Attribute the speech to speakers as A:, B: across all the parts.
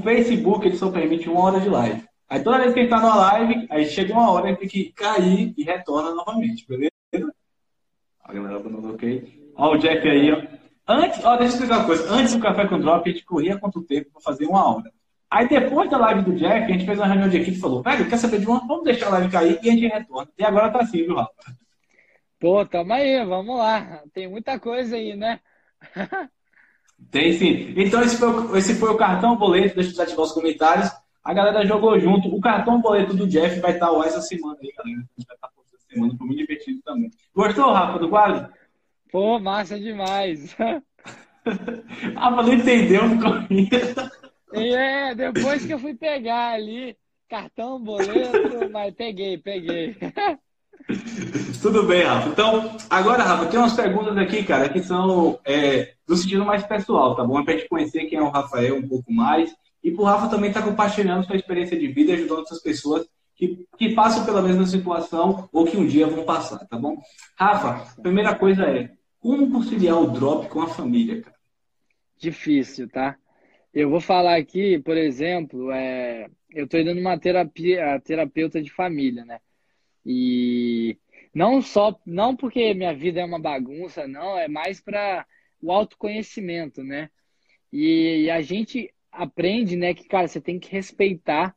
A: Facebook ele só permite uma hora de live. Aí toda vez que ele tá numa live, aí chega uma hora, ele tem que cair e retorna novamente, beleza? A galera mandou ok. Ó, o Jeff aí, ó. Antes, ó, deixa eu explicar uma coisa. Antes do Café com Drop, a gente corria quanto tempo para fazer uma hora. Aí depois da live do Jeff, a gente fez uma reunião de equipe e falou, velho, quer saber de uma? Vamos deixar a live cair e a gente retorna. E agora tá assim, viu, Rafa?
B: Pô, tamo aí, vamos lá. Tem muita coisa aí, né?
A: Tem sim. Então esse foi, esse foi o cartão boleto. Deixa eu ativar os comentários. A galera jogou junto. O cartão boleto do Jeff vai estar o essa semana aí, galera. A gente vai estar essa semana, foi muito divertido também. Gostou, Rafa, do quadro?
B: Pô, massa demais.
A: Rafa não entendeu começo.
B: É, depois que eu fui pegar ali, cartão, boleto, mas peguei, peguei.
A: Tudo bem, Rafa. Então, agora, Rafa, tem umas perguntas aqui, cara, que são é, do sentido mais pessoal, tá bom? É pra gente conhecer quem é o Rafael um pouco mais. E pro Rafa também tá compartilhando sua experiência de vida ajudando outras pessoas que, que passam pela mesma situação ou que um dia vão passar, tá bom? Rafa, primeira coisa é, como conciliar o drop com a família, cara?
B: Difícil, tá? Eu vou falar aqui, por exemplo, é, eu estou indo numa terapia, terapeuta de família, né? E não só, não porque minha vida é uma bagunça, não, é mais para o autoconhecimento, né? E, e, a gente aprende, né, que, cara, você tem que respeitar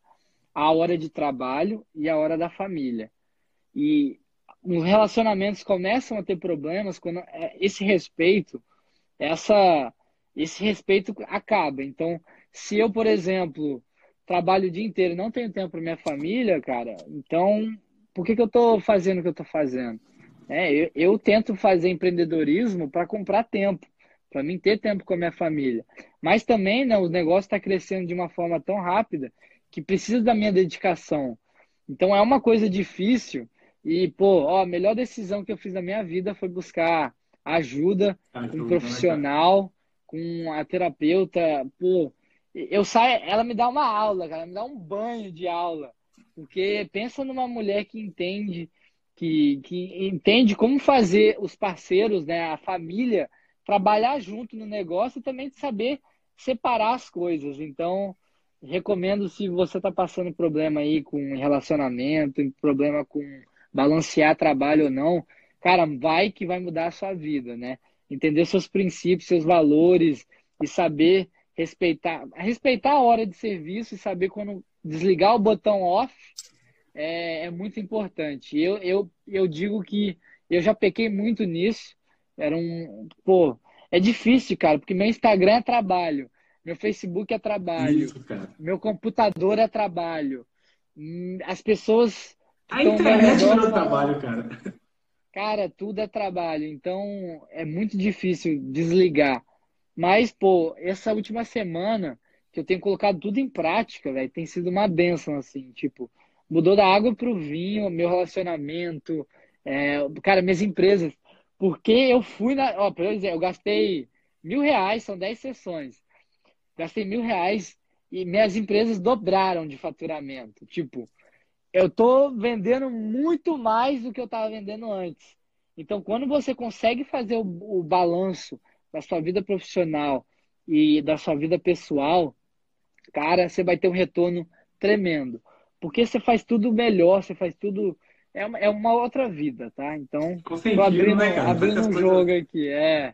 B: a hora de trabalho e a hora da família. E os relacionamentos começam a ter problemas quando é, esse respeito, essa, esse respeito acaba. Então, se eu, por exemplo, trabalho o dia inteiro e não tenho tempo para minha família, cara, então por que, que eu estou fazendo o que eu estou fazendo? É, eu, eu tento fazer empreendedorismo para comprar tempo para mim ter tempo com a minha família. Mas também, né, o negócio está crescendo de uma forma tão rápida que precisa da minha dedicação. Então é uma coisa difícil e, pô, ó, a melhor decisão que eu fiz na minha vida foi buscar ajuda com um né, profissional, com a terapeuta, pô, eu saio, ela me dá uma aula, cara, me dá um banho de aula. Porque pensa numa mulher que entende que, que entende como fazer os parceiros, né, a família trabalhar junto no negócio e também de saber separar as coisas. Então, recomendo se você está passando problema aí com relacionamento, problema com balancear trabalho ou não, cara, vai que vai mudar a sua vida, né? Entender seus princípios, seus valores e saber respeitar, respeitar a hora de serviço e saber quando desligar o botão off é, é muito importante. Eu, eu, eu digo que eu já pequei muito nisso era um. Pô, é difícil, cara, porque meu Instagram é trabalho, meu Facebook é trabalho, Isso, meu computador é trabalho. Hum, as pessoas.
A: A internet virou trabalho, cara.
B: Cara, tudo é trabalho, então é muito difícil desligar. Mas, pô, essa última semana que eu tenho colocado tudo em prática, velho, tem sido uma benção, assim, tipo, mudou da água pro vinho, meu relacionamento, é, cara, minhas empresas. Porque eu fui na. Ó, por exemplo, eu gastei mil reais, são 10 sessões. Gastei mil reais e minhas empresas dobraram de faturamento. Tipo, eu tô vendendo muito mais do que eu estava vendendo antes. Então, quando você consegue fazer o, o balanço da sua vida profissional e da sua vida pessoal, cara, você vai ter um retorno tremendo. Porque você faz tudo melhor, você faz tudo é uma, é uma outra vida, tá? Então,
A: Com sentido, tô abrindo, né, cara?
B: abrindo um jogo aqui, é.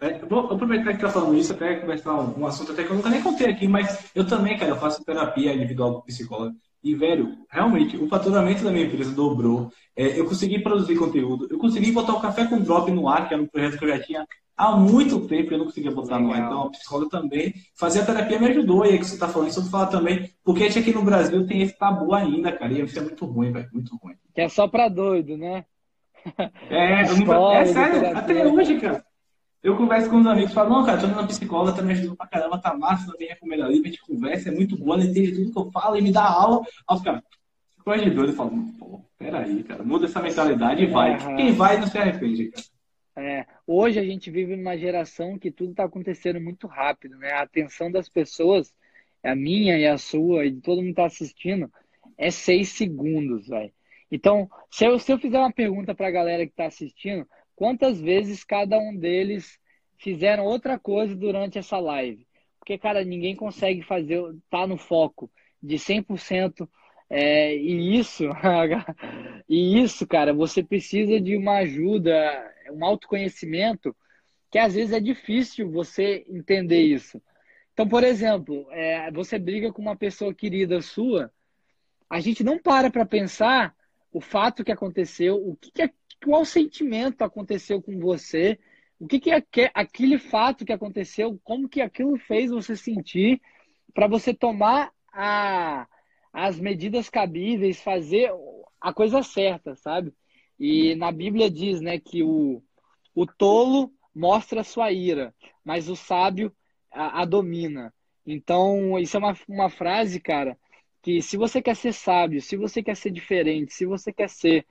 A: é. Vou aproveitar que tá falando isso, até conversar um, um, assunto até que eu nunca nem contei aqui, mas eu também, cara, eu faço terapia individual com psicólogo. E, velho, realmente, o faturamento da minha empresa dobrou. É, eu consegui produzir conteúdo, eu consegui botar o Café com Drop no ar, que era um projeto que eu já tinha há muito tempo eu não conseguia botar Legal. no ar. Então, a psicóloga também. Fazer a terapia me ajudou. E aí que você está falando isso, eu vou falar também. Porque a gente aqui no Brasil tem esse tabu ainda, cara. E isso é muito ruim, velho. Muito ruim.
B: Que é só pra doido, né?
A: É, é sério. Até hoje, cara. Eu converso com os amigos, falo, não, cara, tô indo na psicóloga, tá me ajudando pra caramba, tá massa, também recomendo ali, a gente conversa, é muito boa, ela entende tudo que eu falo e me dá aula. Aí os caras, de doido, eu falo, pô, peraí, cara, muda essa mentalidade e vai. Uhum. Quem vai não se arrepende, cara.
B: É, hoje a gente vive numa geração que tudo está acontecendo muito rápido, né? A atenção das pessoas, a minha e a sua, e de todo mundo está assistindo, é seis segundos, velho. Então, se eu, se eu fizer uma pergunta para a galera que está assistindo, quantas vezes cada um deles fizeram outra coisa durante essa live? porque, cara, ninguém consegue fazer, tá no foco de 100%. É, e isso, e isso, cara, você precisa de uma ajuda, um autoconhecimento, que às vezes é difícil você entender isso. Então, por exemplo, é, você briga com uma pessoa querida sua, a gente não para para pensar o fato que aconteceu, o que, que qual sentimento aconteceu com você, o que, que é aquele fato que aconteceu, como que aquilo fez você sentir, para você tomar a, as medidas cabíveis, fazer a coisa certa, sabe? E na Bíblia diz, né, que o, o tolo mostra sua ira, mas o sábio a, a domina. Então, isso é uma, uma frase, cara, que se você quer ser sábio, se você quer ser diferente, se você quer ser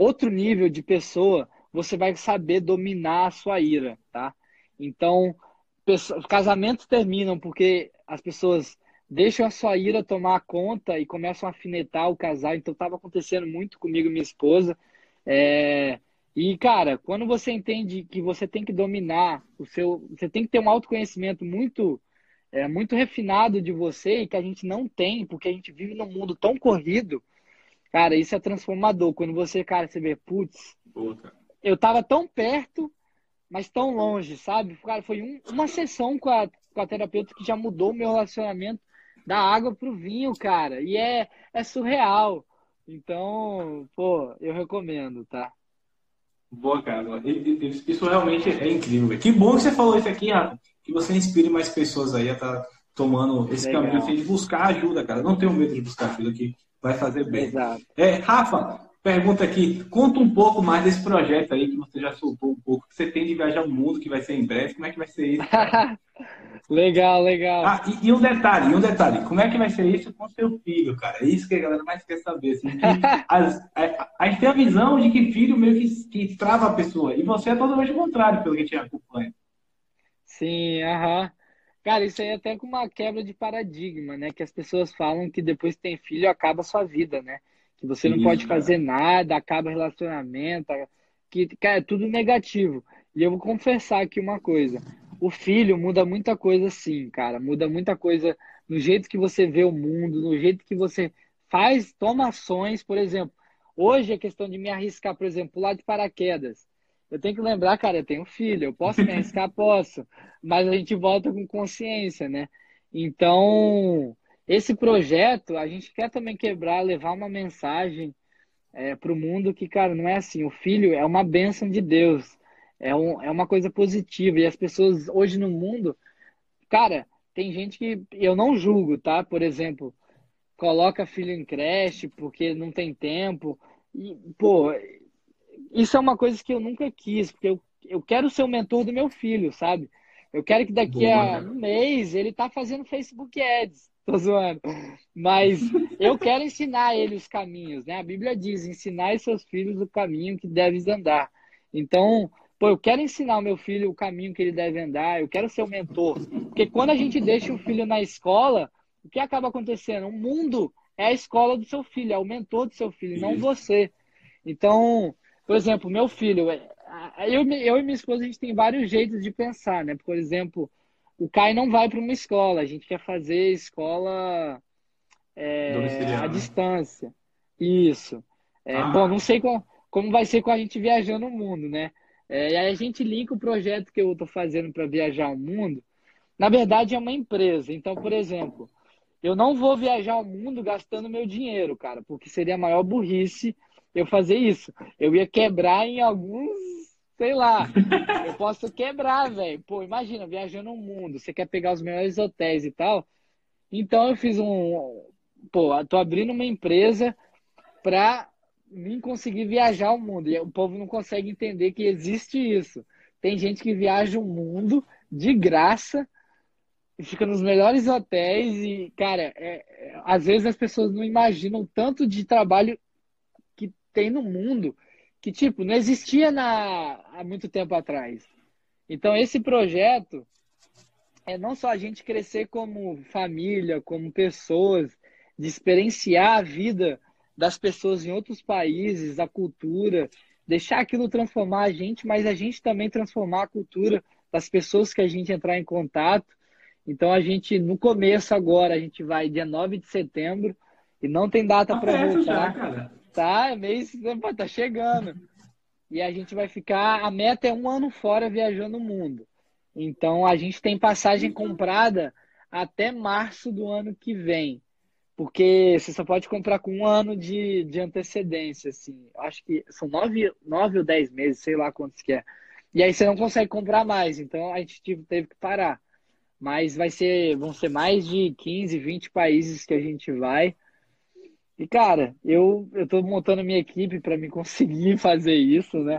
B: outro nível de pessoa, você vai saber dominar a sua ira, tá? Então, casamentos terminam porque as pessoas deixam a sua ira tomar conta e começam a afinetar o casal. Então, estava acontecendo muito comigo e minha esposa. É... E, cara, quando você entende que você tem que dominar o seu. Você tem que ter um autoconhecimento muito é, muito refinado de você e que a gente não tem, porque a gente vive num mundo tão corrido, cara, isso é transformador. Quando você, cara, você vê, putz, eu tava tão perto, mas tão longe, sabe? Cara, foi um, uma sessão com a, com a terapeuta que já mudou o meu relacionamento da água pro vinho, cara. E é, é surreal. Então, pô, eu recomendo, tá?
A: Boa, cara. Isso realmente é incrível. Que bom que você falou isso aqui, Rafa que você inspire mais pessoas aí a estar tá tomando esse Legal. caminho assim, de buscar ajuda, cara. Não tenho medo de buscar ajuda que vai fazer bem.
B: Exato.
A: É, Rafa, pergunta aqui, conta um pouco mais desse projeto aí que você já soltou um pouco. Você tem de viajar o mundo que vai ser em breve. Como é que vai ser isso?
B: legal, legal.
A: Ah, e, e, um detalhe, um detalhe, como é que vai ser isso com seu filho, cara? É isso que a galera mais quer saber. Assim, as, a, a, gente tem a visão de que filho meio que, que trava a pessoa. E você é totalmente o contrário, pelo que a gente acompanha.
B: Sim, aham. Cara, isso aí é até com uma quebra de paradigma, né? Que as pessoas falam que depois que tem filho acaba a sua vida, né? Que você não isso, pode fazer cara. nada, acaba o relacionamento, que, cara, é tudo negativo. E eu vou confessar aqui uma coisa. O filho muda muita coisa sim, cara. Muda muita coisa no jeito que você vê o mundo, no jeito que você faz, toma ações, por exemplo. Hoje a questão de me arriscar, por exemplo, lá de paraquedas eu tenho que lembrar, cara, eu tenho filho, eu posso me arriscar, posso, mas a gente volta com consciência, né? Então, esse projeto, a gente quer também quebrar, levar uma mensagem é, para o mundo que, cara, não é assim, o filho é uma bênção de Deus, é, um, é uma coisa positiva, e as pessoas hoje no mundo, cara, tem gente que eu não julgo, tá? Por exemplo, coloca filho em creche porque não tem tempo, e, pô, isso é uma coisa que eu nunca quis, porque eu, eu quero ser o mentor do meu filho, sabe? Eu quero que daqui Boa, a né? um mês ele tá fazendo Facebook Ads. Tô zoando. Mas eu quero ensinar ele os caminhos, né? A Bíblia diz: ensinar seus filhos o caminho que deves andar. Então, pô, eu quero ensinar o meu filho o caminho que ele deve andar, eu quero ser o mentor. Porque quando a gente deixa o filho na escola, o que acaba acontecendo? O mundo é a escola do seu filho, é o mentor do seu filho, não você. Então, por exemplo, meu filho, é, eu, eu e minha esposa, a gente tem vários jeitos de pensar, né? Por exemplo, o Kai não vai para uma escola, a gente quer fazer escola é, à distância. Isso. É, ah. Bom, não sei qual, como vai ser com a gente viajando o mundo, né? É, e aí a gente linka o projeto que eu estou fazendo para viajar o mundo. Na verdade, é uma empresa. Então, por exemplo, eu não vou viajar o mundo gastando meu dinheiro, cara, porque seria a maior burrice eu fazer isso. Eu ia quebrar em alguns, sei lá. Eu posso quebrar, velho. Pô, imagina, viajando o mundo, você quer pegar os melhores hotéis e tal. Então eu fiz um. Pô, tô abrindo uma empresa pra mim conseguir viajar o mundo. E o povo não consegue entender que existe isso. Tem gente que viaja o mundo de graça e fica nos melhores hotéis e, cara, é, é, às vezes as pessoas não imaginam tanto de trabalho tem no mundo que, tipo, não existia na, há muito tempo atrás. Então, esse projeto é não só a gente crescer como família, como pessoas, de experienciar a vida das pessoas em outros países, a cultura, deixar aquilo transformar a gente, mas a gente também transformar a cultura das pessoas que a gente entrar em contato. Então a gente, no começo agora, a gente vai dia 9 de setembro e não tem data para voltar.
A: já.
B: Tá, é mês, pô, tá chegando. E a gente vai ficar, a meta é um ano fora viajando o mundo. Então a gente tem passagem comprada até março do ano que vem. Porque você só pode comprar com um ano de, de antecedência, assim. Acho que são nove, nove ou dez meses, sei lá quantos que é. E aí você não consegue comprar mais. Então a gente teve que parar. Mas vai ser, vão ser mais de 15, 20 países que a gente vai. E, cara, eu, eu tô montando minha equipe para me conseguir fazer isso, né?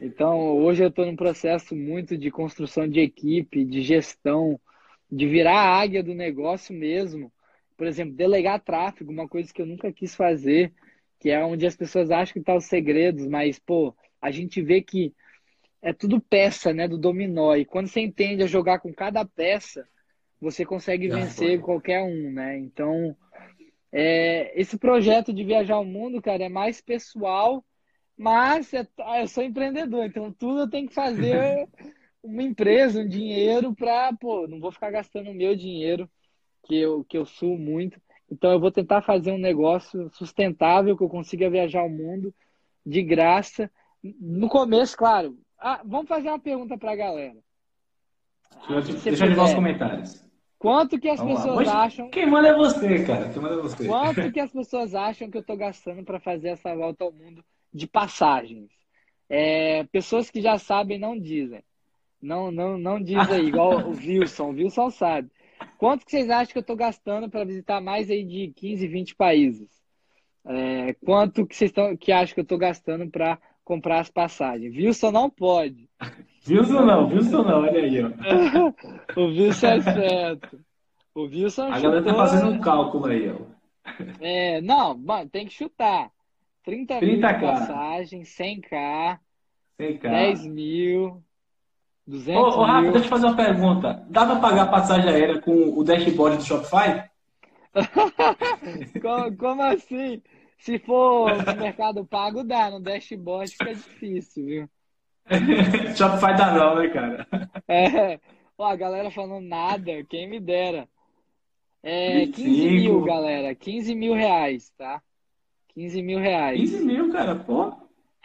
B: Então, hoje eu tô num processo muito de construção de equipe, de gestão, de virar a águia do negócio mesmo. Por exemplo, delegar tráfego, uma coisa que eu nunca quis fazer, que é onde as pessoas acham que tá os segredos, mas, pô, a gente vê que é tudo peça, né, do dominó. E quando você entende a jogar com cada peça, você consegue
A: Já
B: vencer
A: foi.
B: qualquer um, né? Então, é, esse projeto de viajar o mundo, cara, é mais pessoal, mas é- eu sou empreendedor, então tudo eu tenho que fazer uma empresa, um dinheiro para, pô, não vou ficar gastando o meu dinheiro, que eu, que eu suo muito. Então eu vou tentar fazer um negócio sustentável, que eu consiga viajar o mundo de graça. No começo, claro. Ah, vamos fazer uma pergunta para a galera.
A: Deixa eu, deixa os
B: puder.
A: comentários.
B: Quanto que as
A: Vamos
B: pessoas acham
A: Quem manda é você, cara. Quem manda é você.
B: Quanto que as pessoas acham que eu estou gastando para fazer essa volta ao mundo de passagens? É, pessoas que já sabem não dizem. Não, não, não diz aí, igual o Wilson. O Wilson sabe. Quanto que vocês acham que eu estou gastando para visitar mais aí de 15, 20 países? É, quanto que vocês estão, que acham que eu estou gastando para comprar as passagens? Wilson não pode.
A: Wilson não, Wilson não, olha aí, ó.
B: O Wilson é certo. O Wilson
A: A galera tá fazendo um cálculo aí, ó.
B: É, não, mano, tem que chutar. 30 mil de
A: 30K.
B: passagem, 100k,
A: Vem cá.
B: 10 mil, 200
A: Ô, ô, Rafa,
B: mil.
A: deixa eu fazer uma pergunta. Dá pra pagar a passagem aérea com o dashboard do Shopify?
B: Como, como assim? Se for no Mercado Pago, dá. No dashboard fica difícil, viu?
A: Shopify dá não, né, cara?
B: É, ó, a galera falando nada, quem me dera. É, 15
A: 25.
B: mil, galera. 15 mil reais, tá? 15 mil reais.
A: 15 mil, cara, pô.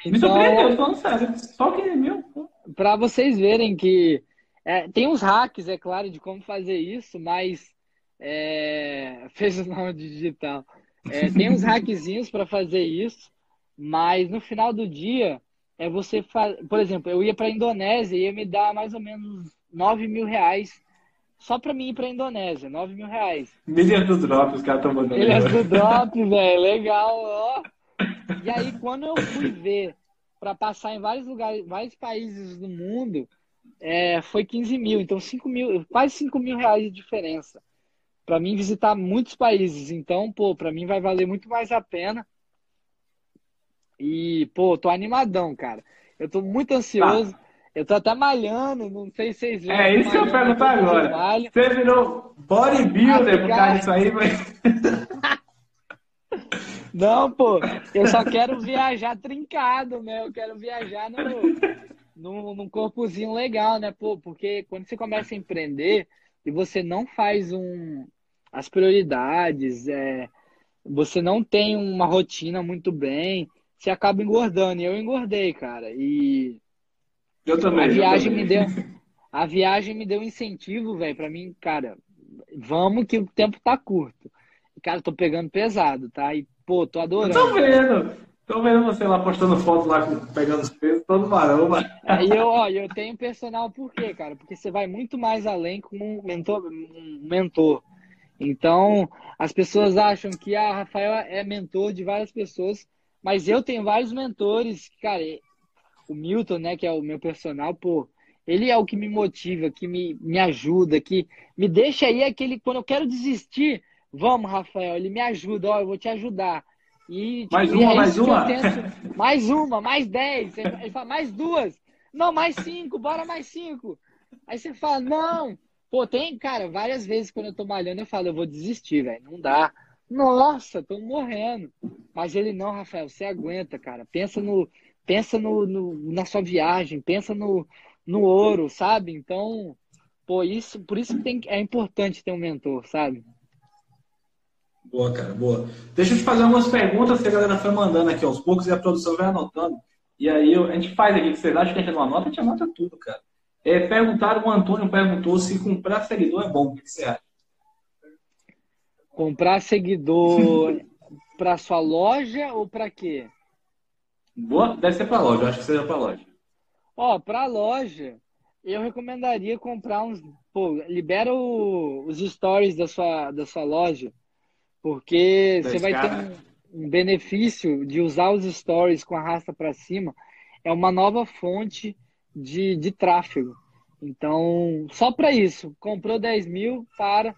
A: Me
B: Então,
A: surpreendeu, falando sério. Só 15 mil, pô.
B: para vocês verem que é, tem uns hacks, é claro, de como fazer isso, mas é, fez o nome digital. É, tem uns hackzinhos para fazer isso, mas no final do dia é você fa... por exemplo, eu ia para a Indonésia e ia me dar mais ou menos 9 mil reais só para mim ir para a Indonésia, 9 mil reais.
A: Milhas do Drop, os caras estão mandando.
B: Ilhas
A: agora.
B: do Drop, velho, legal, ó. E aí, quando eu fui ver para passar em vários lugares, vários países do mundo, é, foi 15 mil. Então, 5 mil, quase 5 mil reais de diferença. Para mim, visitar muitos países. Então, pô, para mim vai valer muito mais a pena. E, pô, tô animadão, cara. Eu tô muito ansioso. Eu tô até malhando, não sei se vocês viram.
A: É isso que eu
B: dia
A: agora.
B: malho.
A: Você virou bodybuilder por causa disso aí, mas.
B: Não, pô, eu só quero viajar trincado, né? Eu quero viajar no, no, num corpozinho legal, né? Pô, porque quando você começa a empreender e você não faz um, as prioridades, é, você não tem uma rotina muito bem, você acaba engordando. E eu engordei, cara. E
A: Eu também.
B: a
A: eu
B: viagem
A: também.
B: me deu, a viagem me deu um incentivo, velho, pra mim, cara, vamos que o tempo tá curto. E, Cara, eu tô pegando pesado, tá? E, pô, tô adorando.
A: Tô vendo. Tô vendo você lá postando foto lá, pegando os pesos, todo maromba.
B: Aí eu, ó, eu tenho personal por quê, cara? Porque você vai muito mais além com um mentor, um mentor. Então, as pessoas acham que a Rafael é mentor de várias pessoas, mas eu tenho vários mentores, cara, o Milton, né, que é o meu personal, pô, ele é o que me motiva, que me, me ajuda, que me deixa aí aquele, quando eu quero desistir, vamos, Rafael, ele me ajuda, ó, eu vou te ajudar. E,
A: Mais
B: e
A: uma, mais uma.
B: tento. Mais uma, mais dez. Ele fala, mais duas. Não, mais cinco, bora mais cinco. Aí você fala, não. Pô, tem, cara, várias vezes quando eu tô malhando, eu falo, eu vou desistir, velho. Não dá. Nossa, tô morrendo. Mas ele, não, Rafael, você aguenta, cara. Pensa no, pensa no, no- na sua viagem, pensa no, no ouro, sabe? Então, pô, isso, por isso tem, é importante ter um mentor, sabe?
A: Boa, cara, boa. Deixa eu te fazer algumas perguntas que a galera foi mandando aqui aos poucos e a produção vai anotando. E aí a gente faz aqui, que vocês acham que a gente não anota, a gente anota tudo, cara. É, perguntaram, o Antônio perguntou se comprar seguidor é bom. O que você acha?
B: Comprar seguidor para sua loja ou para quê?
A: Boa, deve ser para loja, eu acho que seja para loja.
B: Ó, para loja, eu recomendaria comprar uns. Pô, libera o, os stories da sua, da sua loja porque você vai ter um, um, benefício de usar os stories com a rasta para cima. É uma nova fonte de, de tráfego. Então, só para isso, comprou 10 mil para.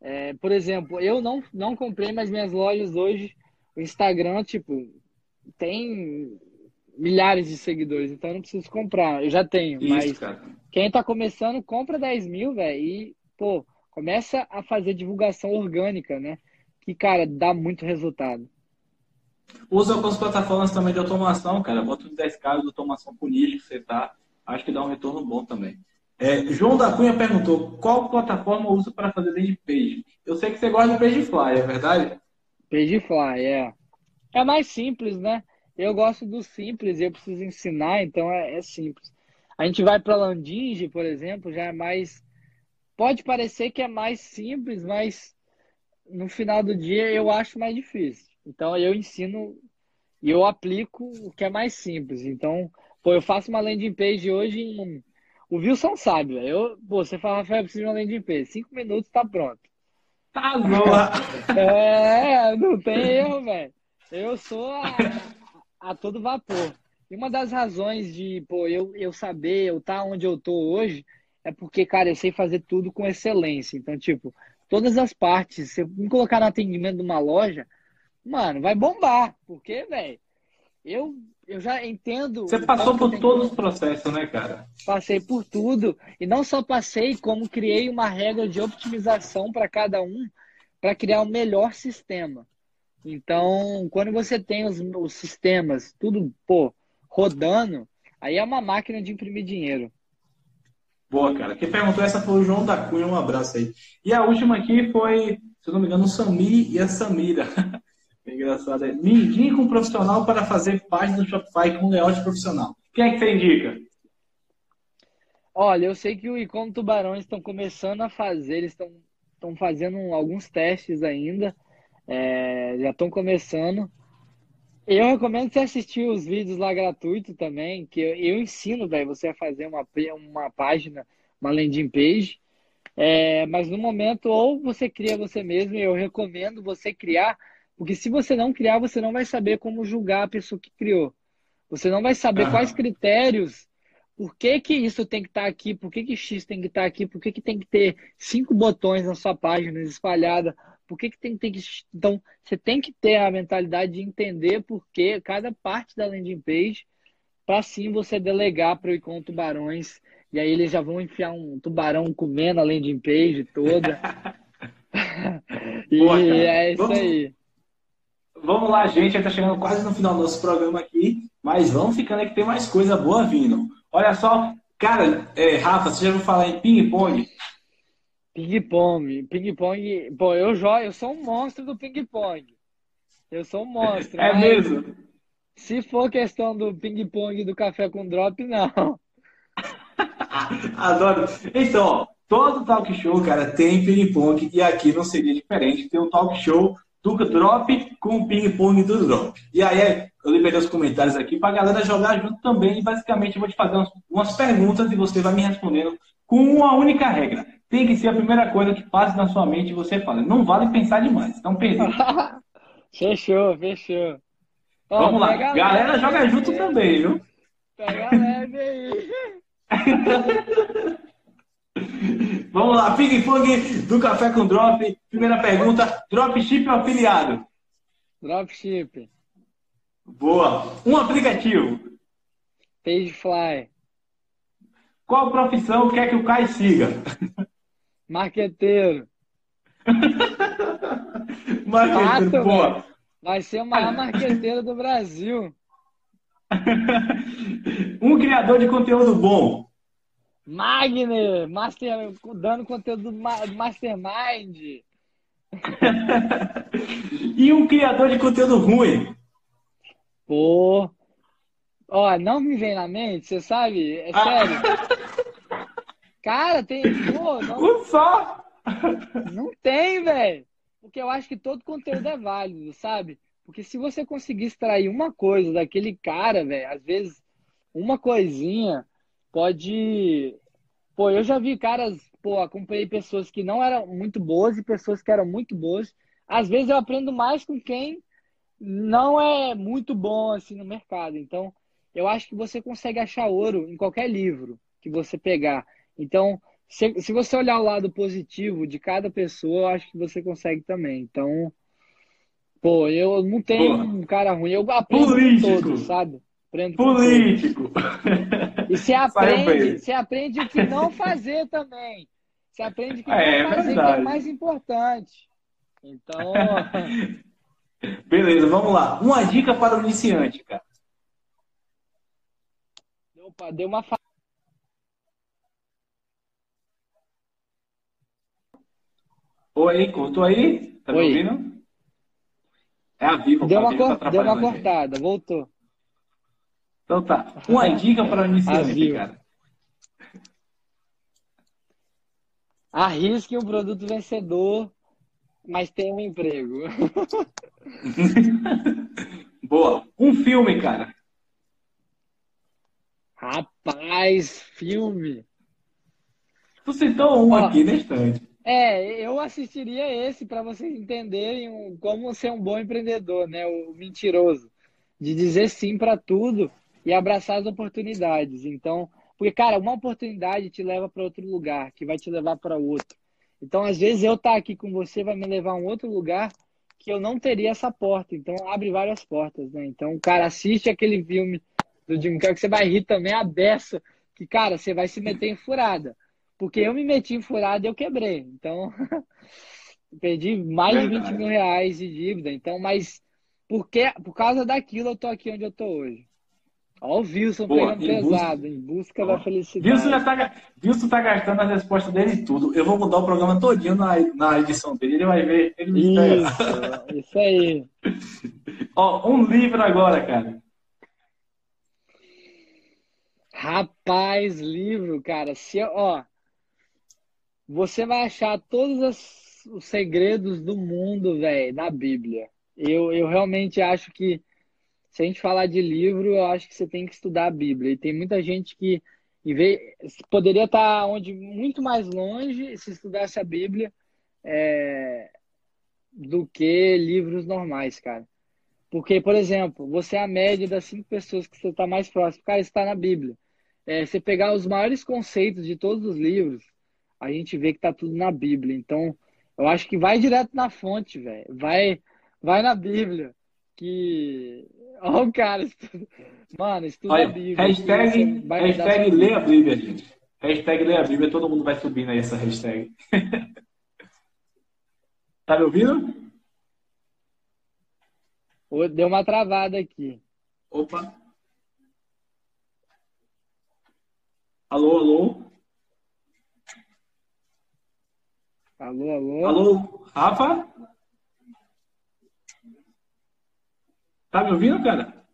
B: É, por exemplo, eu não, não comprei, mas minhas lojas hoje, o Instagram, tipo, tem milhares de seguidores, então eu não preciso comprar. Eu já tenho, isso, mas cara. quem tá começando, compra 10 mil, velho, e, pô, começa a fazer divulgação orgânica, né? que, cara, dá muito resultado.
A: Usa algumas plataformas também de automação, cara. Bota os 10 casos de automação com nicho que você tá. Acho que dá um retorno bom também. É, João da Cunha perguntou qual plataforma usa para fazer landing page. Eu sei que você gosta de Pagefly, é verdade?
B: Pagefly, é. É mais simples, né? Eu gosto do simples eu preciso ensinar, então é, é simples. A gente vai para Landinge, por exemplo, já é mais. Pode parecer que é mais simples, mas no final do dia eu acho mais difícil. Então eu ensino e eu aplico o que é mais simples. Então, pô, eu faço uma landing page hoje em. O Wilson sabe, velho. Eu, pô, você fala, Rafael, preciso de uma landing page. Cinco minutos tá pronto.
A: Tá boa!
B: é, não tem erro, velho. Eu sou a, a, todo vapor. E uma das razões de, pô, eu, eu saber, eu estar tá onde eu tô hoje, é porque, cara, eu sei fazer tudo com excelência. Então, tipo, todas as partes. Se eu me colocar no atendimento de uma loja, mano, vai bombar. Porque, velho, eu, eu já entendo.
A: Você passou por todos os processos, né, cara?
B: Passei por tudo. E não só passei, como criei uma regra de optimização para cada um, para criar o um melhor sistema. Então, quando você tem os, os sistemas, tudo, pô, rodando, aí é uma máquina de imprimir dinheiro.
A: Boa, cara. Quem perguntou essa foi o João da Cunha, um abraço aí. E a última aqui foi, se eu não me engano, o Samir e a Samira. É engraçado. É, me indica um profissional para fazer página do Shopify com layout profissional. Quem é que você indica?
B: Olha, eu sei que o Icon Tubarões estão começando a fazer, eles estão, fazendo alguns testes ainda, é, já estão começando. Eu recomendo você assistir os vídeos lá gratuito também, que eu, eu ensino, velho, você a fazer uma, uma página, uma landing page. É, mas no momento, ou você cria você mesmo, eu recomendo você criar, porque se você não criar, você não vai saber como julgar a pessoa que criou. Você não vai saber ah. quais critérios, por que, que isso tem que estar tá aqui, por que, que X tem que estar tá aqui, por que, que tem que ter cinco botões na sua página espalhada, por que, que tem, que. Então, você tem que ter a mentalidade de entender por que cada parte da landing page, para sim você delegar para o Icon Tubarões. E aí eles já vão enfiar um tubarão comendo a landing page toda. e Boa, é isso vamos, aí.
A: Vamos lá, gente. Já está chegando quase no final do nosso programa aqui. Mas vamos ficando aí que tem mais coisa boa vindo. Olha só, cara, é, Rafa, você já ouviu falar em ping-pong?
B: Ping-pong. Ping-pong. Pô, eu jogo, eu sou um monstro do ping-pong. Eu sou um monstro.
A: É mesmo?
B: Se for questão do ping-pong do café com drop, não.
A: Adoro. Então, ó, todo talk show, cara, tem ping-pong e aqui não seria diferente. Tem um talk show do drop com o ping-pong do drop. E aí, eu liberei os comentários aqui para a galera jogar junto também. E basicamente, eu vou te fazer umas, umas perguntas e você vai me respondendo com uma única regra tem que ser a primeira coisa que passa na sua mente e você fala. Não vale pensar demais. Então, pense.
B: fechou, fechou.
A: Ó, Vamos lá. Galera, galera joga junto também, viu?
B: Pega leve aí.
A: Vamos lá, ping-pong do Café com Drop. Primeira pergunta: dropship ou afiliado?
B: Dropship.
A: Boa. Um aplicativo.
B: Pagefly.
A: Qual profissão quer que o Kai siga?
B: Marqueteiro.
A: marqueteiro, Fato, boa.
B: Vai ser o maior marqueteiro do Brasil.
A: um criador de conteúdo bom.
B: Magner, master, dando conteúdo do Mastermind.
A: e um criador de conteúdo ruim.
B: Pô. Ó, não me vem na mente, você sabe? É ah. sério. Cara, tem. Pô, não...
A: Um só!
B: Não tem, velho. Porque eu acho que todo conteúdo é válido, sabe? Porque se você conseguir extrair uma coisa daquele cara, velho, às vezes uma coisinha pode. Pô, eu já vi caras, pô, acompanhei pessoas que não eram muito boas e pessoas que eram muito boas. Às vezes eu aprendo mais com quem não é muito bom assim no mercado. Então, eu acho que você consegue achar ouro em qualquer livro que você pegar. Então, se, se você olhar o lado positivo de cada pessoa, eu acho que você consegue também. Então, pô, eu não tenho um cara ruim, eu aprendo político. todos, sabe?
A: Aprendo político.
B: E você aprende, você aprende o que não fazer também. Você aprende o que é, não fazer, verdade. que é mais importante. Então.
A: Beleza, vamos lá. Uma dica para o iniciante, cara.
B: Opa, deu uma
A: Oi, cortou aí? Tá Oi. me ouvindo? É a Vivo.
B: Deu uma, cor... tá deu uma cortada, voltou.
A: Então tá. Uma dica para iniciante, cara.
B: Arrisque um produto vencedor, mas tenha um emprego.
A: Boa. Um filme, cara.
B: Rapaz, filme.
A: Tu citou um Ó, aqui na estante.
B: É, eu assistiria esse para vocês entenderem como ser um bom empreendedor, né? O mentiroso. De dizer sim para tudo e abraçar as oportunidades. Então, porque, cara, uma oportunidade te leva para outro lugar, que vai te levar para outro. Então, às vezes, eu estar tá aqui com você vai me levar a um outro lugar que eu não teria essa porta. Então, abre várias portas, né? Então, cara, assiste aquele filme do Jim Carrey que você vai rir também a beça, que, cara, você vai se meter em furada. Porque eu me meti em furada e eu quebrei. Então, perdi mais de 20 mil reais de dívida. Então, mas porque, por causa daquilo eu tô aqui onde eu tô hoje. Ó, o Wilson Boa, pegando pesado, em busca da felicidade.
A: Wilson, já tá, Wilson tá gastando as respostas dele e tudo. Eu vou mudar o programa todinho na, na edição dele, ele vai ver. Ele
B: isso, isso aí.
A: Ó, um livro agora, cara.
B: Rapaz, livro, cara. Se, ó, você vai achar todos os, os segredos do mundo, velho, na Bíblia. Eu, eu realmente acho que, se a gente falar de livro, eu acho que você tem que estudar a Bíblia. E tem muita gente que vez, poderia estar onde muito mais longe se estudasse a Bíblia é, do que livros normais, cara. Porque, por exemplo, você é a média das cinco pessoas que você está mais próximo. Cara, está na Bíblia. É, você pegar os maiores conceitos de todos os livros, a gente vê que tá tudo na Bíblia. Então, eu acho que vai direto na fonte, velho. Vai, vai na Bíblia. Que. Ó, o cara, estuda... mano, estuda Olha, a Bíblia.
A: Hashtag, hashtag lê a Bíblia, gente. Hashtag lê a Bíblia, todo mundo vai subindo aí essa hashtag. tá me ouvindo?
B: Deu uma travada aqui.
A: Opa. Alô, alô?
B: Alô, alô.
A: Alô, Rafa? Tá me ouvindo, cara?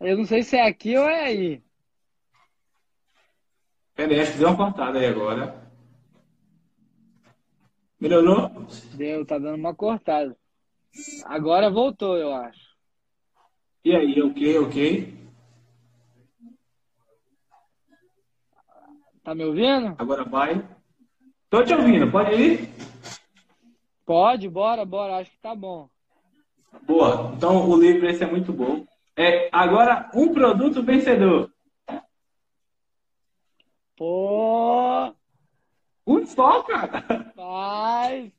B: Eu não sei se é aqui ou é aí.
A: Peraí, acho que deu uma cortada aí agora. Melhorou?
B: Deu, tá dando uma cortada. Agora voltou, eu acho.
A: E aí, ok, ok?
B: Tá me ouvindo?
A: Agora vai. Tô te ouvindo, pode ir?
B: Pode, bora, bora, acho que tá bom.
A: Boa, então o livro esse é muito bom. É, agora, um produto vencedor.
B: Pô!
A: Um só, cara!
B: Rapaz!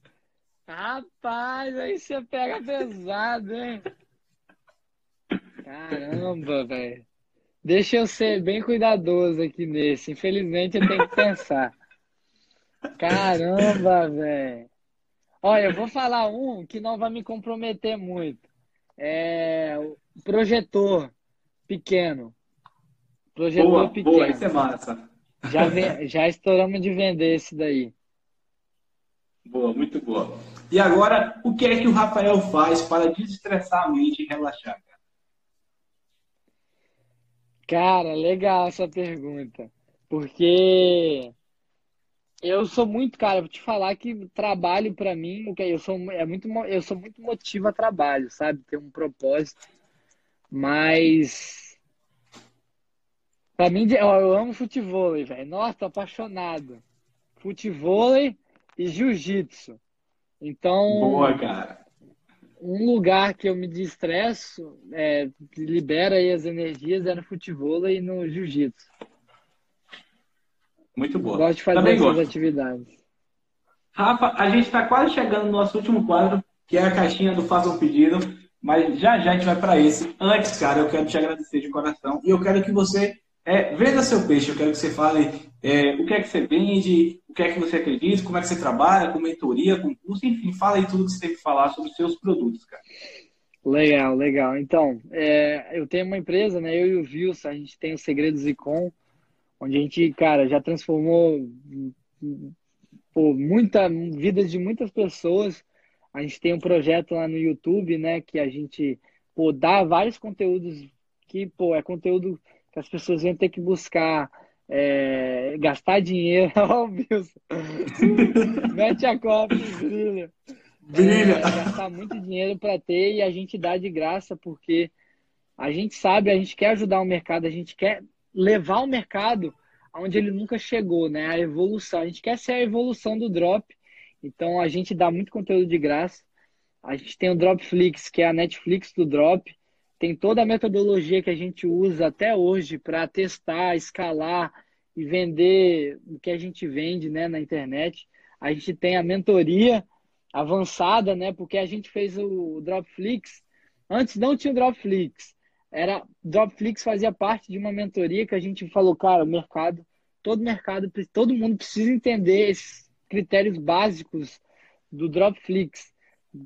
B: Rapaz, aí você pega pesado, hein? Caramba, velho. Deixa eu ser bem cuidadoso aqui nesse. Infelizmente, eu tenho que pensar. Caramba, velho. Olha, eu vou falar um que não vai me comprometer muito. É o projetor pequeno. Projetor
A: boa,
B: pequeno.
A: Boa, isso é massa.
B: Já, vem, já estouramos de vender esse daí.
A: Boa, muito boa. E agora, o que é que o Rafael faz para desestressar a mente e relaxar? Cara,
B: cara legal essa pergunta. Porque eu sou muito, cara, vou te falar que trabalho para mim, eu sou é muito eu sou muito motivo a trabalho, sabe? Ter um propósito. Mas para mim eu amo futebol, velho. Nossa, tô apaixonado. Futebol e jiu-jitsu. Então,
A: Boa, cara.
B: Um lugar que eu me destresso, é, libera aí as energias é no futebol e no jiu-jitsu.
A: Muito boa.
B: Gosto de fazer
A: Também
B: essas
A: gosto.
B: atividades.
A: Rafa, a gente está quase chegando no nosso último quadro, que é a caixinha do Faça um Pedido, mas já já a gente vai para esse. Antes, cara, eu quero te agradecer de coração e eu quero que você é, venda seu peixe. Eu quero que você fale é, o que é que você vende, o que é que você acredita, como é que você trabalha, com mentoria, com curso, enfim, fala aí tudo que você tem que falar sobre os seus produtos, cara.
B: Legal, legal. Então, é, eu tenho uma empresa, né? Eu e o Wilson, a gente tem o Segredos Icon, onde a gente, cara, já transformou pô, muita vidas de muitas pessoas. A gente tem um projeto lá no YouTube, né, que a gente pô, dá vários conteúdos que, pô, é conteúdo que as pessoas vão ter que buscar é, gastar dinheiro. Ó, oh, Wilson. Mete a copa, brilha.
A: Brilha.
B: É, gastar muito dinheiro para ter e a gente dá de graça porque a gente sabe, a gente quer ajudar o mercado, a gente quer levar o mercado onde ele nunca chegou, né? A evolução. A gente quer ser a evolução do drop. Então a gente dá muito conteúdo de graça. A gente tem o Dropflix, que é a Netflix do drop. Tem toda a metodologia que a gente usa até hoje para testar, escalar e vender o que a gente vende, né, na internet. A gente tem a mentoria avançada, né? Porque a gente fez o Dropflix. Antes não tinha o Dropflix era Dropflix fazia parte de uma mentoria que a gente falou, cara, o mercado, todo mercado, todo mundo precisa entender esses critérios básicos do Dropflix,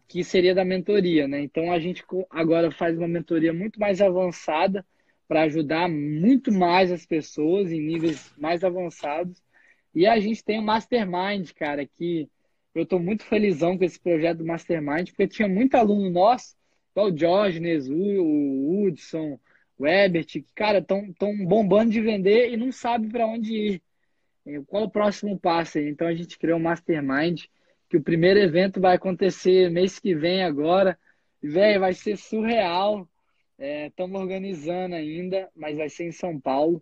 B: que seria da mentoria, né? Então a gente agora faz uma mentoria muito mais avançada para ajudar muito mais as pessoas em níveis mais avançados. E a gente tem o Mastermind, cara, que eu estou muito felizão com esse projeto do Mastermind, porque tinha muito aluno nosso igual o Diógenes, o Hudson, o Ebert, que, cara, estão bombando de vender e não sabe para onde ir. Qual o próximo passo? Então a gente criou um Mastermind, que o primeiro evento vai acontecer mês que vem agora. Velho, vai ser surreal. Estamos é, organizando ainda, mas vai ser em São Paulo.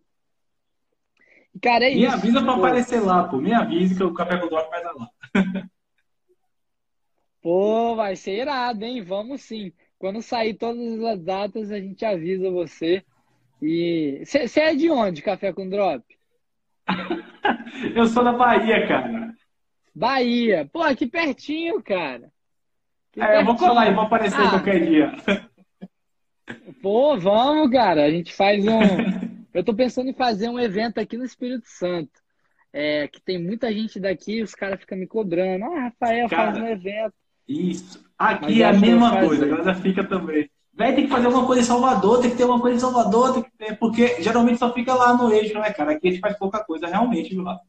A: E, cara, é Me isso. Me avisa para aparecer lá, pô. Me avisa que o Café com vai dar lá.
B: pô, vai ser irado, hein? Vamos sim. Quando sair todas as datas, a gente avisa você. E você é de onde, Café com Drop?
A: eu sou da Bahia, cara.
B: Bahia. Pô, aqui pertinho, cara.
A: Aqui é, pertinho. eu vou colar e vou aparecer ah. qualquer dia.
B: Pô, vamos, cara. A gente faz um. eu tô pensando em fazer um evento aqui no Espírito Santo. É, que tem muita gente daqui, os caras ficam me cobrando. Ah, Rafael, cara, faz um evento.
A: Isso. Aqui é a mesma coisa, a galera fica também. Vai ter que fazer alguma coisa em Salvador, tem que ter uma coisa em Salvador, tem que ter, porque geralmente só fica lá no eixo, não é, cara? Aqui a gente faz pouca coisa, realmente, viu, lá.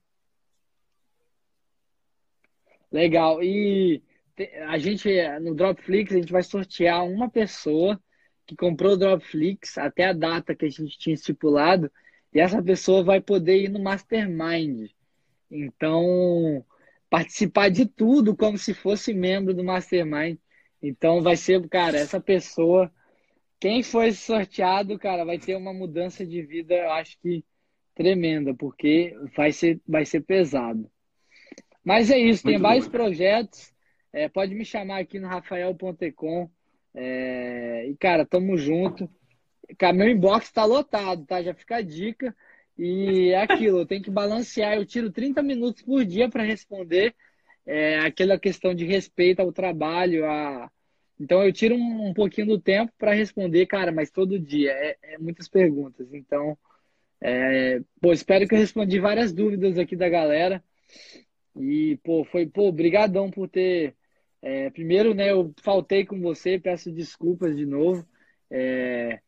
B: Legal. E a gente, no Dropflix, a gente vai sortear uma pessoa que comprou o Dropflix até a data que a gente tinha estipulado, e essa pessoa vai poder ir no Mastermind. Então, participar de tudo como se fosse membro do Mastermind. Então vai ser, cara, essa pessoa, quem foi sorteado, cara, vai ter uma mudança de vida, eu acho que tremenda, porque vai ser, vai ser pesado. Mas é isso, tem Muito vários bom. projetos. É, pode me chamar aqui no rafael.com. É, e, cara, tamo junto. Cara, meu inbox tá lotado, tá? Já fica a dica. E é aquilo, eu tenho que balancear. Eu tiro 30 minutos por dia para responder é, aquela questão de respeito ao trabalho. A... Então eu tiro um, um pouquinho do tempo para responder, cara, mas todo dia. É, é muitas perguntas. Então, é, pô, espero que eu respondi várias dúvidas aqui da galera. E, pô, foi, pô, brigadão por ter... É, primeiro, né, eu faltei com você, peço desculpas de novo. É,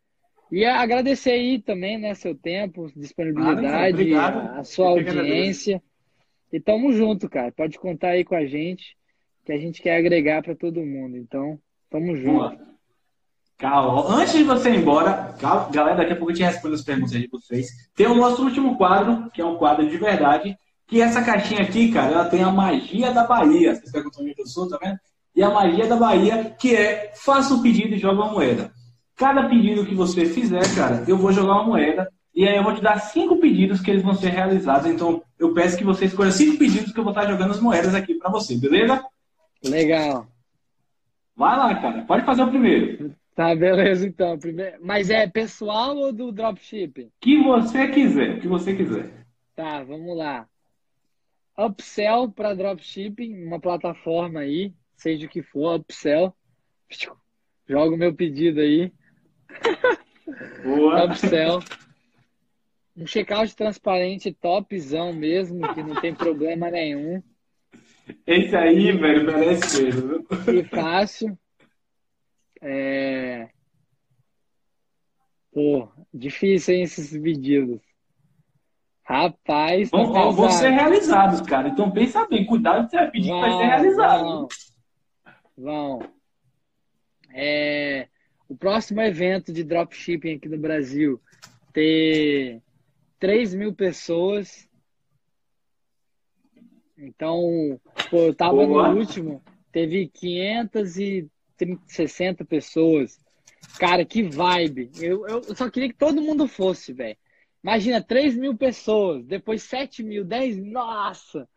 B: E agradecer aí também, né, seu tempo, disponibilidade, a sua audiência. E tamo junto, cara. Pode contar aí com a gente, que a gente quer agregar para todo mundo. Então, tamo junto.
A: Calma. Antes de você ir embora, calma, galera, daqui a pouco eu te respondo as perguntas de vocês. Tem o nosso último quadro, que é um quadro de verdade, que essa caixinha aqui, cara, ela tem a magia da Bahia. Vocês perguntam onde eu sou, tá vendo? E a magia da Bahia, que é faça um pedido e joga uma moeda. Cada pedido que você fizer, cara, eu vou jogar uma moeda. E aí eu vou te dar cinco pedidos que eles vão ser realizados. Então eu peço que você escolha cinco pedidos que eu vou estar jogando as moedas aqui para você, beleza?
B: Legal.
A: Vai lá, cara. Pode fazer o primeiro.
B: Tá, beleza, então. Primeiro... Mas é pessoal ou do dropshipping?
A: Que você quiser, que você quiser.
B: Tá, vamos lá. Upsell para dropshipping, uma plataforma aí, seja o que for, upsell. Joga o meu pedido aí.
A: Boa.
B: upsell. Um checkout transparente topzão mesmo, que não tem problema nenhum.
A: Esse aí, velho, merece mesmo.
B: E fácil. É... Pô, difícil, hein, esses pedidos. Rapaz,
A: tá vão, vão ser realizados, cara. Então pensa bem, cuidado que você vai pedir vão, que vai ser realizado.
B: Vão. vão. É, o próximo evento de dropshipping aqui no Brasil ter 3 mil pessoas. Então, pô, eu tava Boa. no último, teve 560 pessoas. Cara, que vibe. Eu, eu só queria que todo mundo fosse, velho. Imagina, 3 mil pessoas, depois 7 mil, 10 mil, nossa!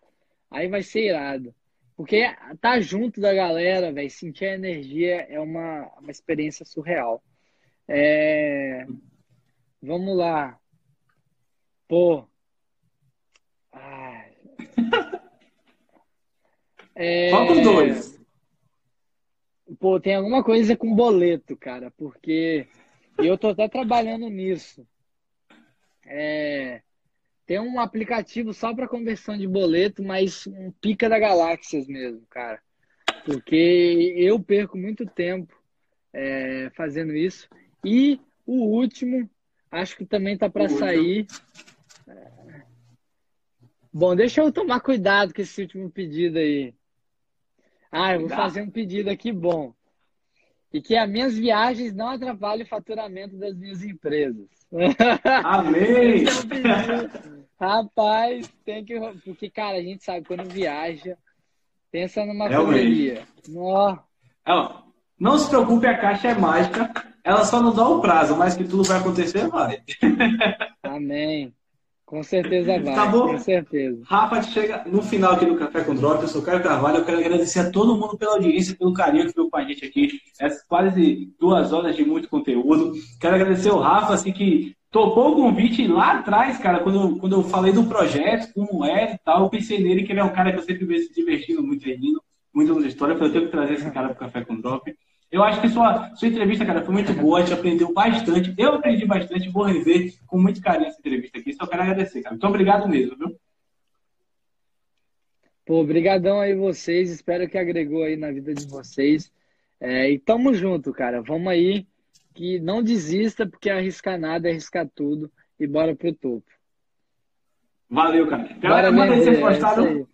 B: Aí vai ser irado. Porque tá junto da galera, velho, sentir a energia é uma, uma experiência surreal. É... Vamos lá. Pô. Ai.
A: É... Faltam dois.
B: Pô, tem alguma coisa com boleto, cara, porque eu tô até trabalhando nisso. É, tem um aplicativo só para conversão de boleto, mas um pica da galáxias mesmo, cara. Porque eu perco muito tempo é, fazendo isso. E o último, acho que também tá para sair. Bom, deixa eu tomar cuidado com esse último pedido aí. Ah, eu vou fazer um pedido aqui bom. E que as minhas viagens não atrapalhem o faturamento das minhas empresas.
A: Amém!
B: Rapaz, tem que. Porque, cara, a gente sabe quando viaja, pensa numa correria.
A: Não se preocupe, a caixa é mágica. Ela só não dá o prazo, mas que tudo vai acontecer, vai.
B: Amém. Com certeza vai. Tá bom? Com certeza.
A: Rafa, chega no final aqui do Café com Drop. Eu sou o Caio Carvalho. Eu quero agradecer a todo mundo pela audiência, pelo carinho que deu com a gente aqui. Essas quase duas horas de muito conteúdo. Quero agradecer o Rafa, assim, que topou o convite lá atrás, cara, quando, eu, quando eu falei do projeto, como é e tal. Eu pensei nele, que ele é um cara que eu sempre vejo se divertindo muito, rindo, muito nas histórias. Eu falei, eu tenho que trazer esse cara pro Café com Drop. Eu acho que sua, sua entrevista, cara, foi muito boa, a gente aprendeu bastante. Eu aprendi bastante, vou rever com muito carinho essa entrevista aqui. Só quero agradecer, cara. Muito obrigado mesmo, viu?
B: Pô, obrigadão aí vocês. Espero que agregou aí na vida de vocês. É, e tamo junto, cara. Vamos aí. Que não desista, porque arriscar nada é arriscar tudo. E bora pro topo.
A: Valeu, cara. Galera, manda aí vocês gostaram.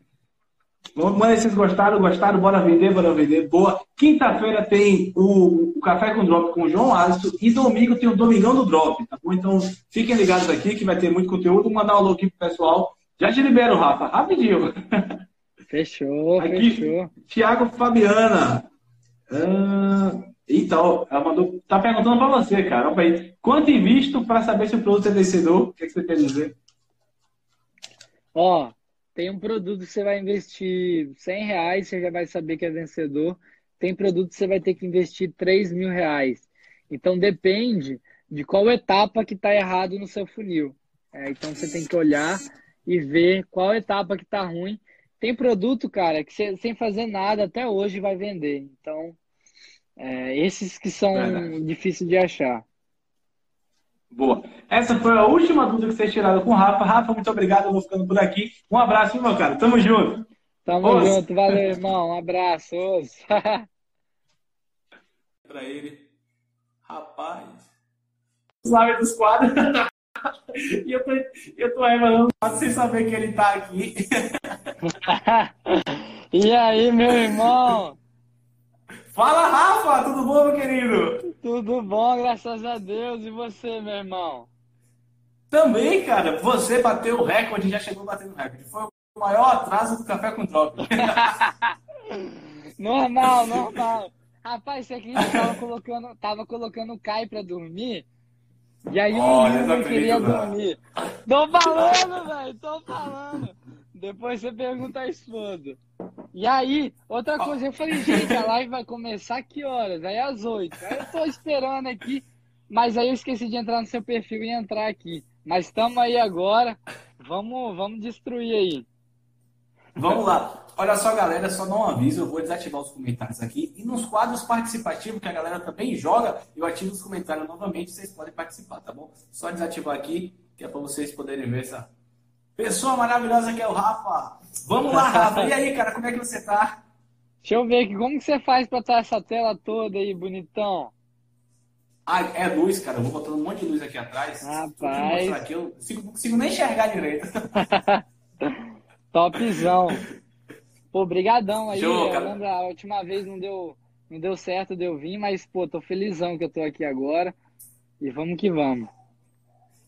A: Manda se vocês gostaram, gostaram, bora vender, bora vender. Boa. Quinta-feira tem o, o, Café com Drop com o João Alisson e domingo tem o Domingão do Drop, tá bom? Então fiquem ligados aqui que vai ter muito conteúdo. Mandar um alô aqui pro pessoal. Já te libero, Rafa, rapidinho.
B: Fechou, aqui, fechou.
A: Tiago Fabiana. Ah, então, ela mandou. Tá perguntando pra você, cara. Olha aí. Quanto invisto para saber se o produto é vencedor? O que, é que você quer dizer?
B: Ó, tem um produto que você vai investir 100 reais, você já vai saber que é vencedor. Tem produto que você vai ter que investir 3 mil reais. Então depende de qual etapa que está errado no seu funil. É, então você tem que olhar e ver qual etapa que está ruim. Tem produto, cara, que você, sem fazer nada até hoje vai vender. Então, é, esses que são Verdade. difíceis de achar.
A: Boa. Essa foi a última dúvida que vocês tiraram com o Rafa. Rafa, muito obrigado. Eu vou ficando por aqui. Um abraço, meu cara. Tamo junto.
B: Tamo junto. Valeu, irmão. Um abraço.
A: pra ele. Rapaz. suave dos quadros. e eu tô, eu tô revelando sem saber que ele tá aqui.
B: e aí, meu irmão?
A: Fala, Rafa! Tudo bom, meu querido?
B: Tudo bom, graças a Deus. E você, meu irmão?
A: Também, cara. Você bateu o recorde, já chegou batendo o recorde. Foi o maior atraso do Café com Drop.
B: normal, normal. Rapaz, você acredita que tava colocando, tava colocando o Kai pra dormir? E aí o menino não queria dormir. Tô falando, velho, tô falando. Depois você pergunta a esposa. E aí, outra coisa, eu falei, gente, a live vai começar que horas? Aí às oito. Aí eu tô esperando aqui, mas aí eu esqueci de entrar no seu perfil e entrar aqui. Mas estamos aí agora. Vamos, vamos destruir aí.
A: Vamos lá. Olha só, galera, só não aviso, eu vou desativar os comentários aqui. E nos quadros participativos, que a galera também joga, eu ativo os comentários novamente, vocês podem participar, tá bom? Só desativar aqui, que é para vocês poderem ver essa pessoa maravilhosa que é o Rafa. Vamos lá, Rafa. E aí, cara, como é que você tá?
B: Deixa eu ver aqui, como que você faz para estar essa tela toda aí, bonitão?
A: Ah, é luz, cara. Eu vou botando um monte de luz aqui atrás.
B: Rapaz.
A: Eu aqui, eu não consigo, consigo nem enxergar direito.
B: Topzão. Pô, brigadão aí. Show, eu lembro a última vez não deu, não deu certo de eu vir, mas, pô, tô felizão que eu tô aqui agora. E vamos que vamos.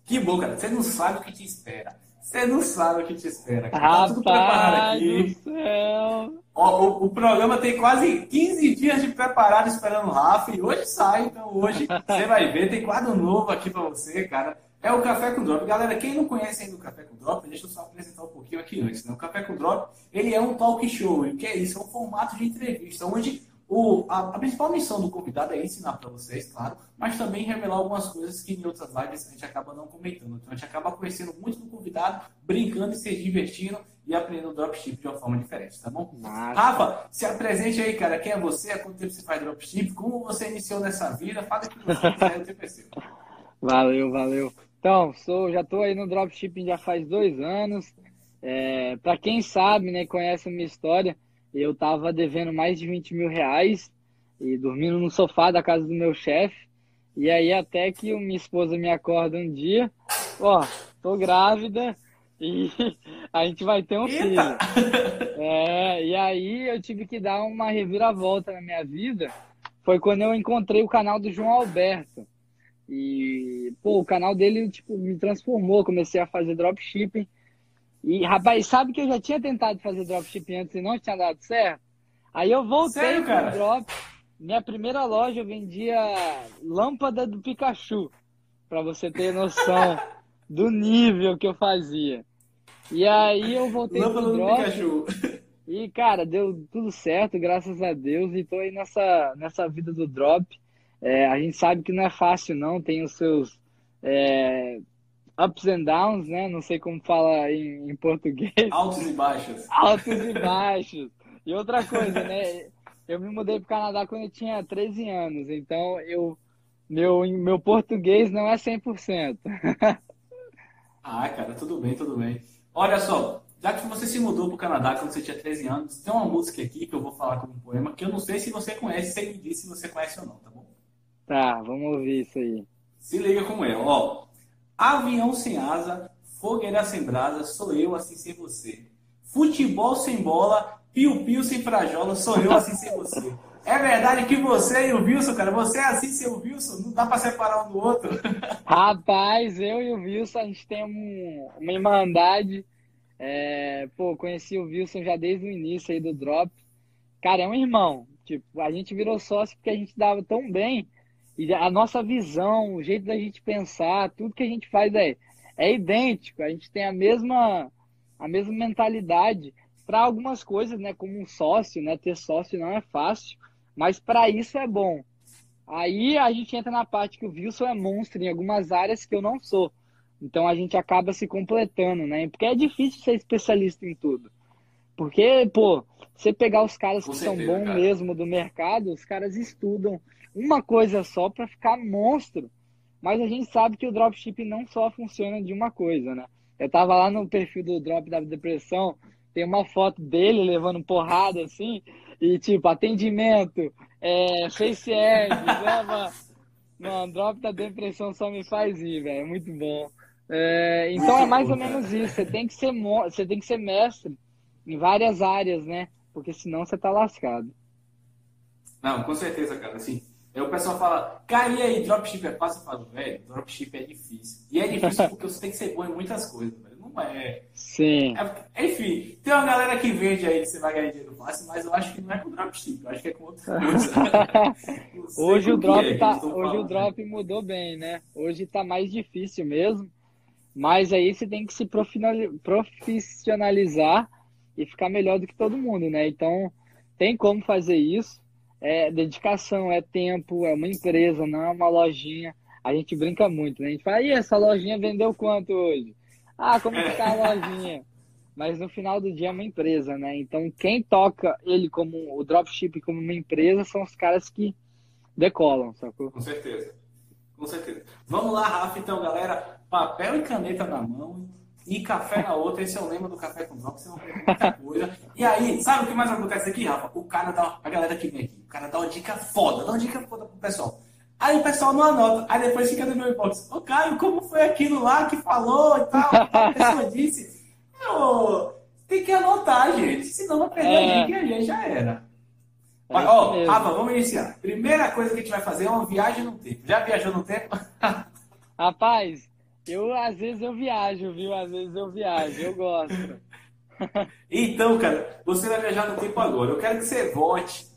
A: Que bom, cara. Você não sabe o que te espera. Você não sabe o que te espera.
B: Cara. Tá tudo preparado aqui.
A: Ó, o, o, programa tem quase 15 dias de preparado esperando o Rafa e hoje sai. Então hoje você vai ver, tem quadro novo aqui para você, cara. É o Café com Drop. Galera, quem não conhece ainda o Café com Drop, deixa eu só apresentar um pouquinho aqui antes. Né? O Café com Drop, ele é um talk show. O que é isso? É um formato de entrevista, onde o, a, a, principal missão do convidado é ensinar para vocês, claro, mas também revelar algumas coisas que em outras lives a gente acaba não comentando. Então a gente acaba conhecendo muito do convidado, brincando e se divertindo e aprendendo dropship de uma forma diferente, tá bom? Nossa. Rafa, se apresente aí, cara. Quem é você? Há quanto tempo você faz dropship? Como você iniciou nessa vida? Fala que você quiser, eu te
B: Valeu, valeu. Então, sou, já estou aí no dropshipping já faz dois anos. É, Para quem sabe, né, conhece a minha história, eu estava devendo mais de 20 mil reais e dormindo no sofá da casa do meu chefe. E aí até que minha esposa me acorda um dia, ó, tô grávida e a gente vai ter um Eita. filho. É, e aí eu tive que dar uma reviravolta na minha vida. Foi quando eu encontrei o canal do João Alberto. E, pô, o canal dele, tipo, me transformou. Comecei a fazer dropshipping. E, rapaz, sabe que eu já tinha tentado fazer dropshipping antes e não tinha dado certo? Aí eu voltei Sério, pro drop. Minha primeira loja eu vendia lâmpada do Pikachu. Pra você ter noção do nível que eu fazia. E aí eu voltei lâmpada pro drop. Do Pikachu. E, cara, deu tudo certo, graças a Deus. E tô aí nessa, nessa vida do drop. É, a gente sabe que não é fácil, não, tem os seus é, ups and downs, né? Não sei como fala em, em português.
A: Altos e baixos.
B: Altos e baixos. E outra coisa, né? Eu me mudei para o Canadá quando eu tinha 13 anos, então eu meu, meu português não é 100%.
A: ah, cara, tudo bem, tudo bem. Olha só, já que você se mudou para o Canadá quando você tinha 13 anos, tem uma música aqui que eu vou falar como um poema que eu não sei se você conhece, você me diz se você conhece ou não, tá bom?
B: Tá, vamos ouvir isso aí.
A: Se liga como é, ó. Avião sem asa, fogueira sem brasa, sou eu assim sem você. Futebol sem bola, piu-piu sem frajola, sou eu assim sem você. É verdade que você e o Wilson, cara, você é assim sem o Wilson, não dá pra separar um do outro.
B: Rapaz, eu e o Wilson, a gente tem um, uma irmandade. É, pô, conheci o Wilson já desde o início aí do Drop. Cara, é um irmão. Tipo, a gente virou sócio porque a gente dava tão bem e a nossa visão, o jeito da gente pensar, tudo que a gente faz é, é idêntico. A gente tem a mesma, a mesma mentalidade para algumas coisas, né? Como um sócio, né? Ter sócio não é fácil, mas para isso é bom. Aí a gente entra na parte que o Wilson é monstro em algumas áreas que eu não sou. Então a gente acaba se completando, né? Porque é difícil ser especialista em tudo. Porque, pô, você pegar os caras que são bons cara. mesmo do mercado, os caras estudam, uma coisa só para ficar monstro. Mas a gente sabe que o dropship não só funciona de uma coisa, né? Eu tava lá no perfil do Drop da Depressão, tem uma foto dele levando porrada assim, e tipo, atendimento, é, face leva. Mano, drop da depressão só me faz ir, velho. É muito bom. É, então é mais ou menos isso. Você tem que ser você tem que ser mestre em várias áreas, né? Porque senão você tá lascado.
A: Não, com certeza, cara. Assim, aí o pessoal fala, cara, e aí, dropship é fácil? Eu falo, velho, dropship é difícil. E é difícil porque você tem que ser bom em muitas coisas, velho. Não é.
B: Sim.
A: É, enfim, tem uma galera que vende aí que você vai ganhar dinheiro fácil, mas eu acho que não é com dropship, eu acho que é com outra coisa.
B: hoje o drop, é, tá, hoje o drop mudou bem, né? Hoje tá mais difícil mesmo. Mas aí você tem que se profissionalizar e ficar melhor do que todo mundo, né? Então, tem como fazer isso. É dedicação, é tempo, é uma empresa, não é uma lojinha. A gente brinca muito, né? A gente fala, e essa lojinha vendeu quanto hoje? Ah, como que tá a lojinha? Mas no final do dia é uma empresa, né? Então, quem toca ele como o dropship como uma empresa são os caras que decolam, sacou?
A: Com certeza. Com certeza. Vamos lá, Rafa, então, galera. Papel e caneta na mão e café na outra. Esse é o lema do Café com Drops. Você não muita coisa. E aí, sabe o que mais acontece aqui, Rafa? O cara dá, a galera que vem aqui, o cara dá uma dica foda, dá uma dica foda pro pessoal. Aí o pessoal não anota. Aí depois fica no meu inbox. Ô, Caio, como foi aquilo lá que falou e tal? A pessoa disse. Eu, tem que anotar, gente. Senão vai perder é. a dica e a gente já era. É ó, Rafa, vamos iniciar. Primeira coisa que a gente vai fazer é uma viagem no tempo. Já viajou no tempo?
B: Rapaz, eu às vezes eu viajo, viu? Às vezes eu viajo, eu gosto.
A: então, cara, você vai viajar no tempo agora. Eu quero que você volte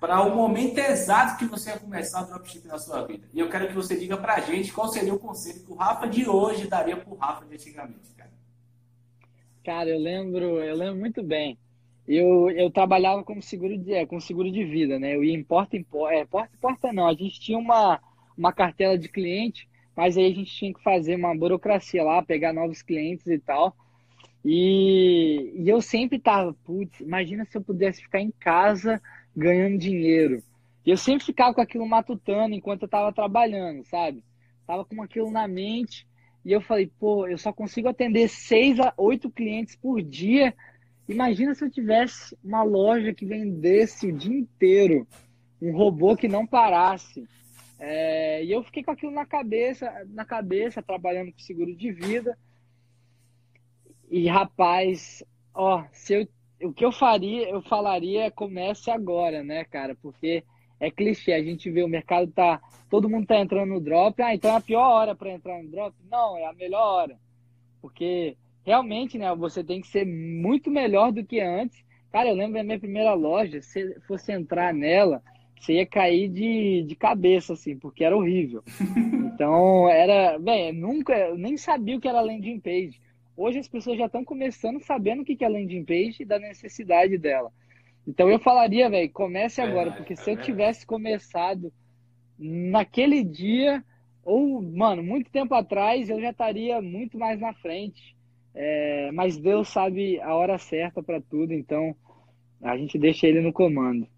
A: para o momento exato que você vai começar o dropship na sua vida. E eu quero que você diga para a gente qual seria o conselho que o Rafa de hoje daria para o Rafa de antigamente, cara.
B: Cara, eu lembro, eu lembro muito bem. Eu, eu trabalhava como seguro de, é, com seguro de vida, né? Eu ia em porta em porta, é, porta em porta não. A gente tinha uma, uma cartela de cliente, mas aí a gente tinha que fazer uma burocracia lá, pegar novos clientes e tal. E, e eu sempre tava, putz, imagina se eu pudesse ficar em casa ganhando dinheiro. E eu sempre ficava com aquilo matutando enquanto eu estava trabalhando, sabe? Tava com aquilo na mente. E eu falei, pô, eu só consigo atender seis a oito clientes por dia. Imagina se eu tivesse uma loja que vendesse o dia inteiro, um robô que não parasse. É, e eu fiquei com aquilo na cabeça, na cabeça, trabalhando com seguro de vida. E rapaz, ó, se eu o que eu faria, eu falaria é comece agora, né, cara? Porque é clichê, a gente vê o mercado tá, todo mundo tá entrando no drop, ah, então é a pior hora para entrar no drop? Não, é a melhor hora. Porque realmente, né, você tem que ser muito melhor do que antes. Cara, eu lembro da minha primeira loja, se fosse entrar nela, você ia cair de, de cabeça, assim, porque era horrível. Então, era, bem, nunca, eu nem sabia o que era landing page. Hoje as pessoas já estão começando sabendo o que é landing page e da necessidade dela. Então eu falaria, velho, comece agora, porque é se eu tivesse começado naquele dia, ou, mano, muito tempo atrás, eu já estaria muito mais na frente. É, mas Deus sabe a hora certa para tudo, então a gente deixa ele no comando.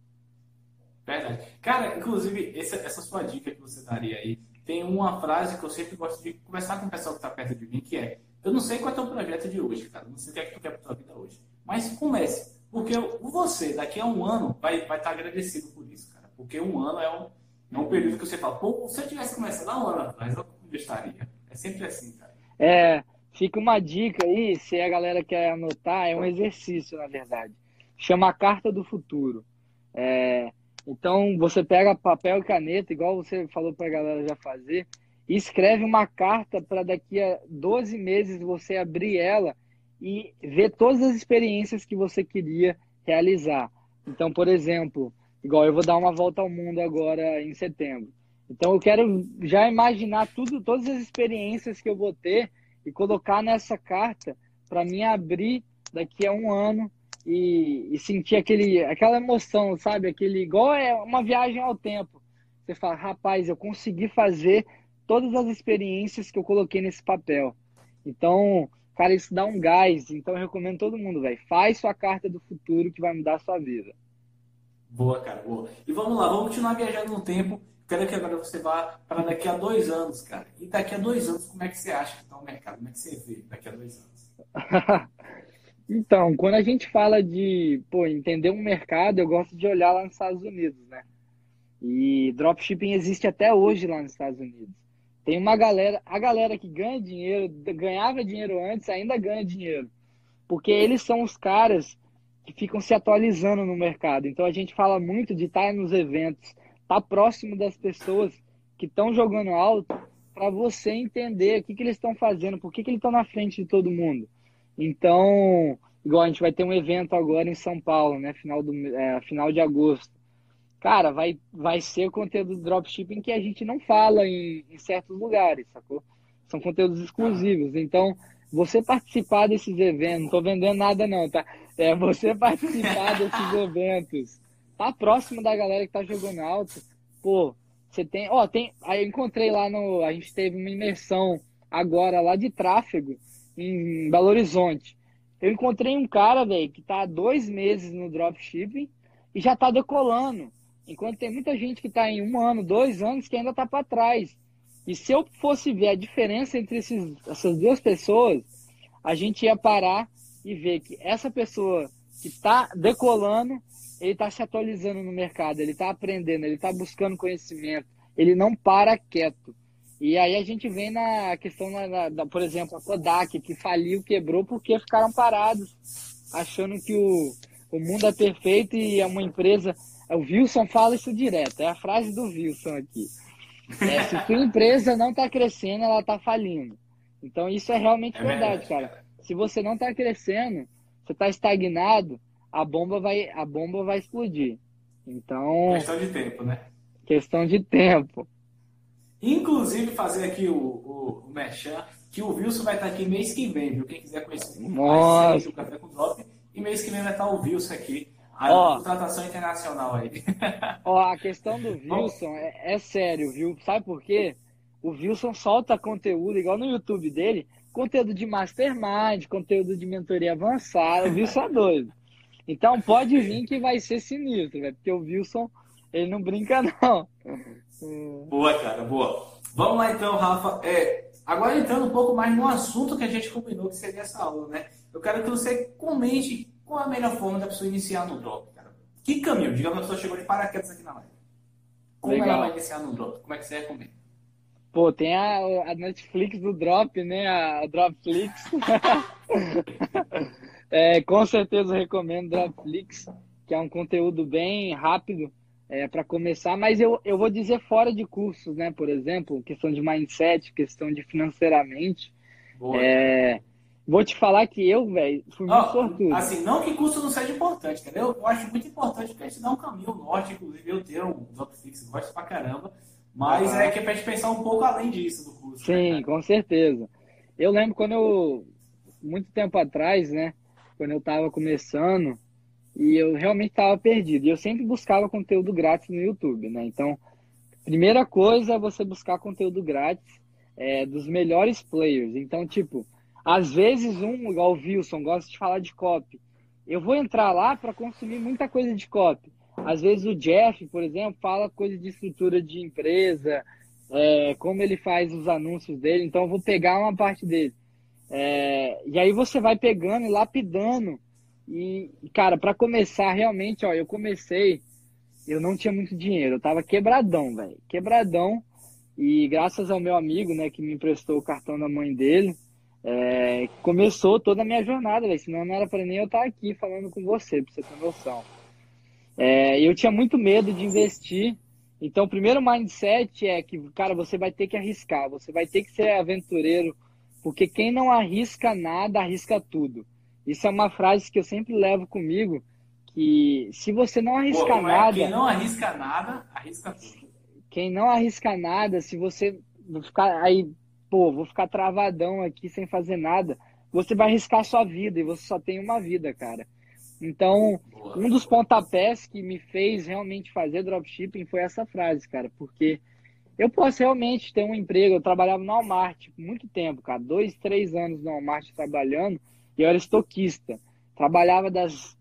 A: Verdade. Cara, inclusive, essa, essa sua dica que você daria aí, tem uma frase que eu sempre gosto de conversar com o pessoal que está perto de mim, que é eu não sei qual é o teu projeto de hoje, cara. Não sei o que é que tu quer para tua vida hoje. Mas comece. Porque você, daqui a um ano, vai, vai estar agradecido por isso, cara. Porque um ano é um, é um período que você fala, pô, se eu tivesse começado há um ano atrás, eu estaria. É sempre assim, cara.
B: É, fica uma dica aí, se a galera quer anotar, é um exercício, na verdade. Chama a carta do futuro. É, então, você pega papel e caneta, igual você falou para a galera já fazer, e escreve uma carta para daqui a 12 meses você abrir ela e ver todas as experiências que você queria realizar. Então, por exemplo, igual eu vou dar uma volta ao mundo agora em setembro. Então, eu quero já imaginar tudo, todas as experiências que eu vou ter e colocar nessa carta para mim abrir daqui a um ano e, e, sentir aquele, aquela emoção, sabe? Aquele igual é uma viagem ao tempo. Você fala, rapaz, eu consegui fazer todas as experiências que eu coloquei nesse papel. Então, cara, isso dá um gás. Então, eu recomendo todo mundo, velho. Faz sua carta do futuro que vai mudar a sua vida.
A: Boa, cara, boa. E vamos lá, vamos continuar viajando no tempo. Quero que agora você vá para daqui a dois anos, cara. E daqui a dois anos, como é que você acha que está o mercado? Como é que você vê daqui a dois anos?
B: então, quando a gente fala de pô, entender um mercado, eu gosto de olhar lá nos Estados Unidos, né? E dropshipping existe até hoje lá nos Estados Unidos. Tem uma galera, a galera que ganha dinheiro, ganhava dinheiro antes, ainda ganha dinheiro. Porque eles são os caras que ficam se atualizando no mercado. Então a gente fala muito de estar nos eventos, estar próximo das pessoas que estão jogando alto para você entender o que, que eles estão fazendo, por que, que eles estão na frente de todo mundo. Então, igual a gente vai ter um evento agora em São Paulo, né? Final, do, é, final de agosto. Cara, vai, vai ser o conteúdo do dropshipping que a gente não fala em, em certos lugares, sacou? São conteúdos exclusivos. Então, você participar desses eventos, não tô vendendo nada não, tá? É, você participar desses eventos, tá próximo da galera que tá jogando alto, pô, você tem, ó, tem, aí eu encontrei lá no, a gente teve uma imersão agora lá de tráfego em Belo Horizonte. Eu encontrei um cara, velho, que tá há dois meses no dropshipping e já tá decolando. Enquanto tem muita gente que tá em um ano, dois anos que ainda tá para trás. E se eu fosse ver a diferença entre esses, essas duas pessoas, a gente ia parar e ver que essa pessoa que está decolando ele está se atualizando no mercado, ele está aprendendo, ele está buscando conhecimento, ele não para quieto. E aí a gente vem na questão, da, da, por exemplo, a Kodak, que faliu, quebrou porque ficaram parados, achando que o, o mundo é perfeito e é uma empresa. O Wilson fala isso direto, é a frase do Wilson aqui. É, se tua empresa não está crescendo, ela está falindo. Então isso é realmente é verdade, cara. Se você não está crescendo, você está estagnado, a bomba vai, a bomba vai explodir. Então.
A: Questão de tempo, né?
B: Questão de tempo.
A: Inclusive, fazer aqui o, o, o Merchan, que o Wilson vai estar aqui mês que vem, viu? Quem quiser conhecer
B: mais
A: o Café com Drop. E mês que vem vai estar o Wilson aqui. A ó, contratação internacional aí.
B: Ó, a questão do Wilson é, é sério, viu? Sabe por quê? O Wilson solta conteúdo, igual no YouTube dele, conteúdo de mastermind, conteúdo de mentoria avançada. O Wilson é doido. Então pode vir que vai ser sinistro, né? Porque o Wilson, ele não brinca, não.
A: Boa, cara, boa. Vamos lá então, Rafa. É, agora entrando um pouco mais no assunto que a gente combinou que seria essa aula, né? Eu quero que você comente qual a melhor forma da pessoa iniciar no drop, cara. Que caminho? Digamos que a pessoa chegou de paraquedas aqui na live. Como Legal. ela vai iniciar no drop? Como é que você recomenda?
B: Pô, tem a, a Netflix do Drop, né? A Dropflix. É, com certeza recomendo Dropflix, que é um conteúdo bem rápido é, para começar, mas eu, eu vou dizer fora de cursos, né? Por exemplo, questão de mindset, questão de financeiramente. É, vou te falar que eu, velho, fui muito sortudo.
A: Assim, não que curso não seja importante, entendeu? Eu acho muito importante porque a gente dá um caminho norte, inclusive eu tenho um Dropflix, gosto pra caramba, mas é que é pra gente pensar um pouco além disso do curso.
B: Né, Sim, né, com certeza. Eu lembro quando eu, muito tempo atrás, né? quando eu estava começando e eu realmente estava perdido. E eu sempre buscava conteúdo grátis no YouTube, né? Então, primeira coisa é você buscar conteúdo grátis é, dos melhores players. Então, tipo, às vezes um, igual o Wilson, gosta de falar de copy. Eu vou entrar lá para consumir muita coisa de copy. Às vezes o Jeff, por exemplo, fala coisa de estrutura de empresa, é, como ele faz os anúncios dele. Então, eu vou pegar uma parte dele. É, e aí você vai pegando e lapidando. E, cara, para começar, realmente, ó, eu comecei, eu não tinha muito dinheiro, eu tava quebradão, velho. Quebradão. E graças ao meu amigo, né, que me emprestou o cartão da mãe dele, é, começou toda a minha jornada, velho. Senão não era para nem eu estar aqui falando com você, pra você ter noção. É, eu tinha muito medo de investir. Então, o primeiro mindset é que, cara, você vai ter que arriscar, você vai ter que ser aventureiro porque quem não arrisca nada, arrisca tudo. Isso é uma frase que eu sempre levo comigo, que se você não arrisca Pô, nada...
A: Quem não arrisca nada, arrisca tudo.
B: Quem não arrisca nada, se você ficar aí, pô, vou ficar travadão aqui sem fazer nada, você vai arriscar a sua vida e você só tem uma vida, cara. Então, Boa. um dos pontapés que me fez realmente fazer dropshipping foi essa frase, cara, porque eu posso realmente ter um emprego. Eu trabalhava no Walmart muito tempo, cara. Dois, três anos no Walmart trabalhando e eu era estoquista. Trabalhava das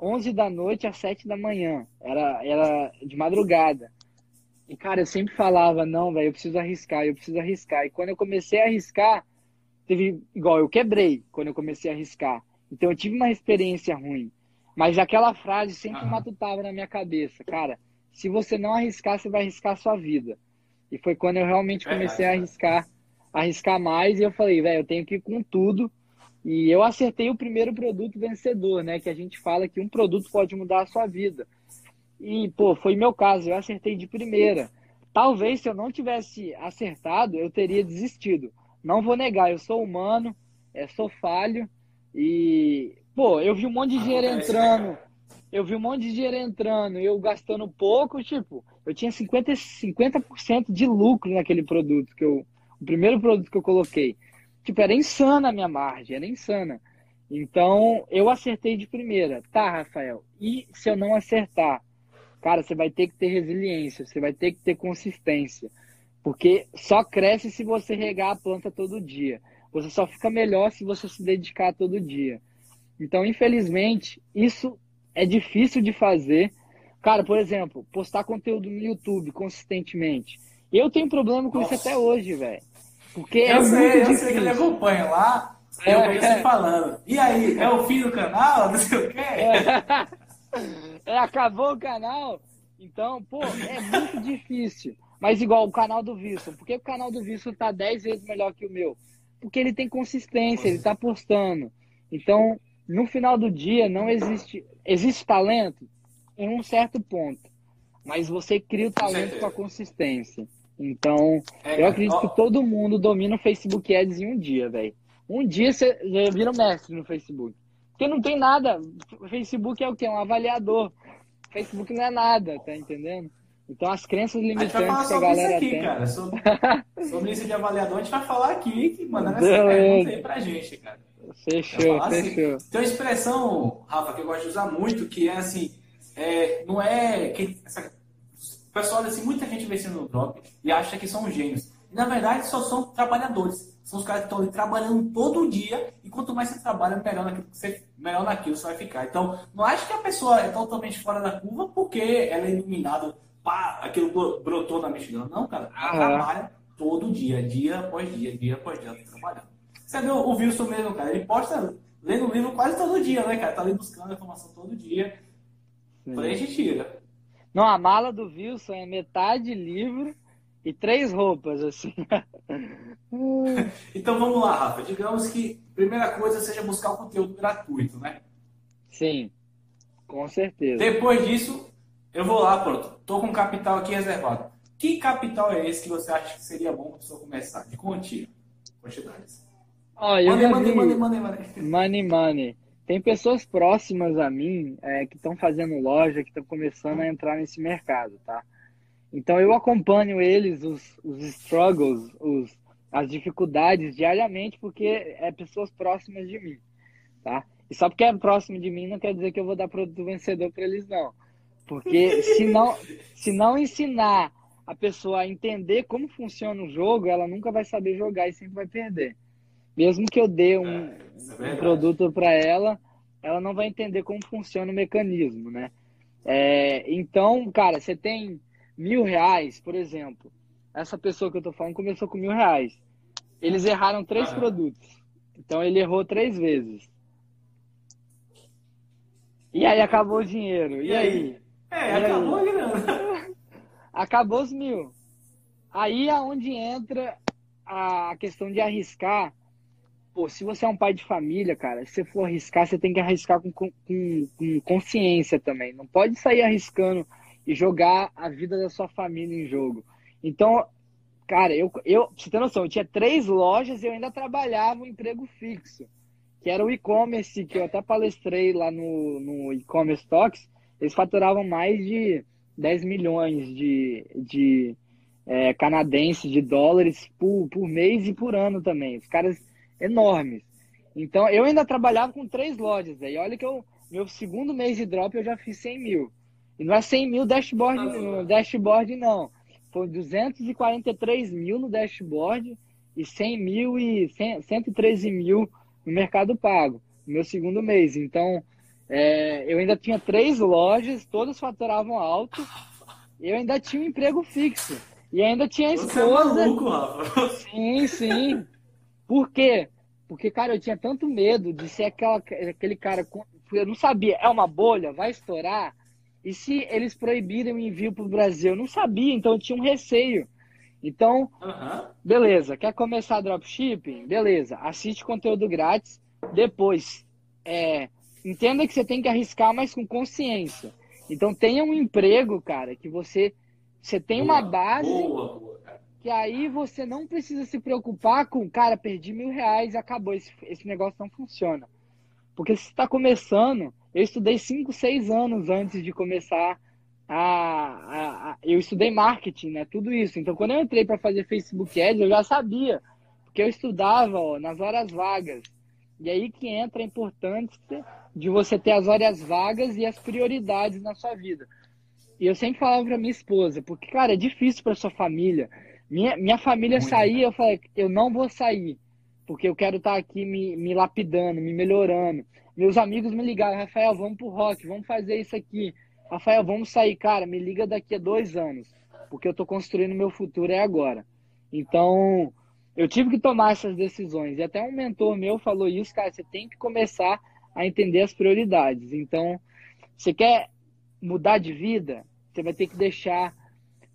B: 11 da noite às 7 da manhã. Era, era de madrugada. E, cara, eu sempre falava, não, velho, eu preciso arriscar, eu preciso arriscar. E quando eu comecei a arriscar, teve, igual, eu quebrei quando eu comecei a arriscar. Então eu tive uma experiência ruim. Mas aquela frase sempre uhum. matutava na minha cabeça, cara, se você não arriscar, você vai arriscar a sua vida. E foi quando eu realmente comecei a arriscar, arriscar mais e eu falei, velho, eu tenho que ir com tudo. E eu acertei o primeiro produto vencedor, né? Que a gente fala que um produto pode mudar a sua vida. E, pô, foi meu caso, eu acertei de primeira. Talvez se eu não tivesse acertado, eu teria desistido. Não vou negar, eu sou humano, é, sou falho e, pô, eu vi um monte de dinheiro entrando. Eu vi um monte de dinheiro entrando, eu gastando pouco, tipo, eu tinha 50%, 50 de lucro naquele produto que eu. O primeiro produto que eu coloquei. Tipo, era insana a minha margem, era insana. Então, eu acertei de primeira. Tá, Rafael. E se eu não acertar? Cara, você vai ter que ter resiliência, você vai ter que ter consistência. Porque só cresce se você regar a planta todo dia. Você só fica melhor se você se dedicar todo dia. Então, infelizmente, isso é difícil de fazer. Cara, por exemplo, postar conteúdo no YouTube consistentemente. Eu tenho problema com Nossa. isso até hoje, velho. Porque
A: eu é sei, muito eu difícil. sei que ele acompanha lá. É, eu vejo é. falando. E aí, é o fim do canal? Não sei o quê. É.
B: é, acabou o canal. Então, pô, é muito difícil. Mas igual o canal do Wilson. Por que o canal do Wilson tá 10 vezes melhor que o meu? Porque ele tem consistência, ele tá postando. Então, no final do dia, não existe. Existe talento em um certo ponto. Mas você cria o talento com a consistência. Então, é, eu acredito ó, que todo mundo domina o Facebook Ads em um dia, velho. Um dia você vira mestre no Facebook. Porque não tem nada. O Facebook é o quê? Um avaliador. O Facebook não é nada, tá entendendo? Então as crenças limitantes a, a, galera
A: aqui,
B: tem.
A: Cara, sobre, sobre isso de avaliador, a gente vai falar aqui, que mandando essa pergunta aí pra gente, cara.
B: Fechou, assim, fechou.
A: Tem uma expressão, Rafa, que eu gosto de usar muito, que é assim, é, não é. Que, essa, o pessoal, assim, muita gente vê no drop e acha que são gênios. E, na verdade, só são trabalhadores. São os caras que estão ali trabalhando todo dia e quanto mais você trabalha, melhor naquilo, você, melhor naquilo você vai ficar. Então, não acho que a pessoa é totalmente fora da curva porque ela é iluminada pá, aquilo brotou na mexicana. Não, cara, ela trabalha todo dia, dia após dia, dia após dia, trabalhando. Você viu o Wilson mesmo, cara? Ele posta lendo livro quase todo dia, né, cara? Tá ali buscando informação todo dia. Sim. Por aí a gente tira.
B: Não, a mala do Wilson é metade livro e três roupas, assim.
A: então vamos lá, Rafa. Digamos que a primeira coisa seja buscar o conteúdo gratuito, né?
B: Sim, com certeza.
A: Depois disso, eu vou lá, pronto. Tô com capital aqui reservado. Que capital é esse que você acha que seria bom para pessoa começar? De quantia? Quantidades.
B: Olha, money, money, money, money, money, money. Money, Tem pessoas próximas a mim é, que estão fazendo loja, que estão começando a entrar nesse mercado, tá? Então eu acompanho eles, os, os struggles, os, as dificuldades diariamente, porque é pessoas próximas de mim, tá? E só porque é próximo de mim não quer dizer que eu vou dar produto vencedor para eles, não. Porque se não, se não ensinar a pessoa a entender como funciona o jogo, ela nunca vai saber jogar e sempre vai perder. Mesmo que eu dê um, é, é um produto para ela, ela não vai entender como funciona o mecanismo, né? É, então, cara, você tem mil reais, por exemplo. Essa pessoa que eu tô falando começou com mil reais. Eles erraram três ah, produtos. Então ele errou três vezes. E aí acabou o dinheiro. E, e aí? aí?
A: É, e acabou aí? a grana.
B: Acabou os mil. Aí é onde entra a questão de arriscar. Pô, se você é um pai de família, cara, se você for arriscar, você tem que arriscar com, com, com consciência também. Não pode sair arriscando e jogar a vida da sua família em jogo. Então, cara, eu, eu você tem noção, eu tinha três lojas e eu ainda trabalhava um emprego fixo, que era o e-commerce, que eu até palestrei lá no, no e-commerce Talks eles faturavam mais de 10 milhões de, de é, canadenses, de dólares por, por mês e por ano também. Os caras enormes. Então, eu ainda trabalhava com três lojas. E olha que eu, meu segundo mês de drop eu já fiz 100 mil. E não é 100 mil dashboard, no dashboard não. Foi 243 mil no dashboard e 100 mil e 100, 113 mil no mercado pago. No meu segundo mês. Então, é, eu ainda tinha três lojas, todas faturavam alto. Eu ainda tinha um emprego fixo. E ainda tinha esposa. Você é maluco, Rafa. Sim, sim. Por quê? Porque, cara, eu tinha tanto medo de ser aquela, aquele cara. Eu não sabia, é uma bolha, vai estourar. E se eles proibirem o envio para o Brasil? Eu não sabia, então eu tinha um receio. Então, uhum. beleza, quer começar dropshipping? Beleza, assiste conteúdo grátis. Depois, é, entenda que você tem que arriscar, mas com consciência. Então, tenha um emprego, cara, que você, você tem uma base. Boa, boa, que aí você não precisa se preocupar com, cara, perdi mil reais acabou, esse, esse negócio não funciona. Porque se está começando, eu estudei cinco, seis anos antes de começar a, a, a, eu estudei marketing, né? Tudo isso. Então, quando eu entrei para fazer Facebook Ads, eu já sabia, porque eu estudava ó, nas horas vagas. E aí que entra a importância de você ter as horas vagas e as prioridades na sua vida. E eu sempre falava para minha esposa, porque, cara, é difícil para sua família. Minha, minha família sair, eu falei, eu não vou sair, porque eu quero estar tá aqui me, me lapidando, me melhorando. Meus amigos me ligaram, Rafael, vamos pro rock, vamos fazer isso aqui. Rafael, vamos sair, cara, me liga daqui a dois anos, porque eu tô construindo meu futuro é agora. Então, eu tive que tomar essas decisões. E até um mentor meu falou isso, cara, você tem que começar a entender as prioridades. Então, você quer mudar de vida, você vai ter que deixar.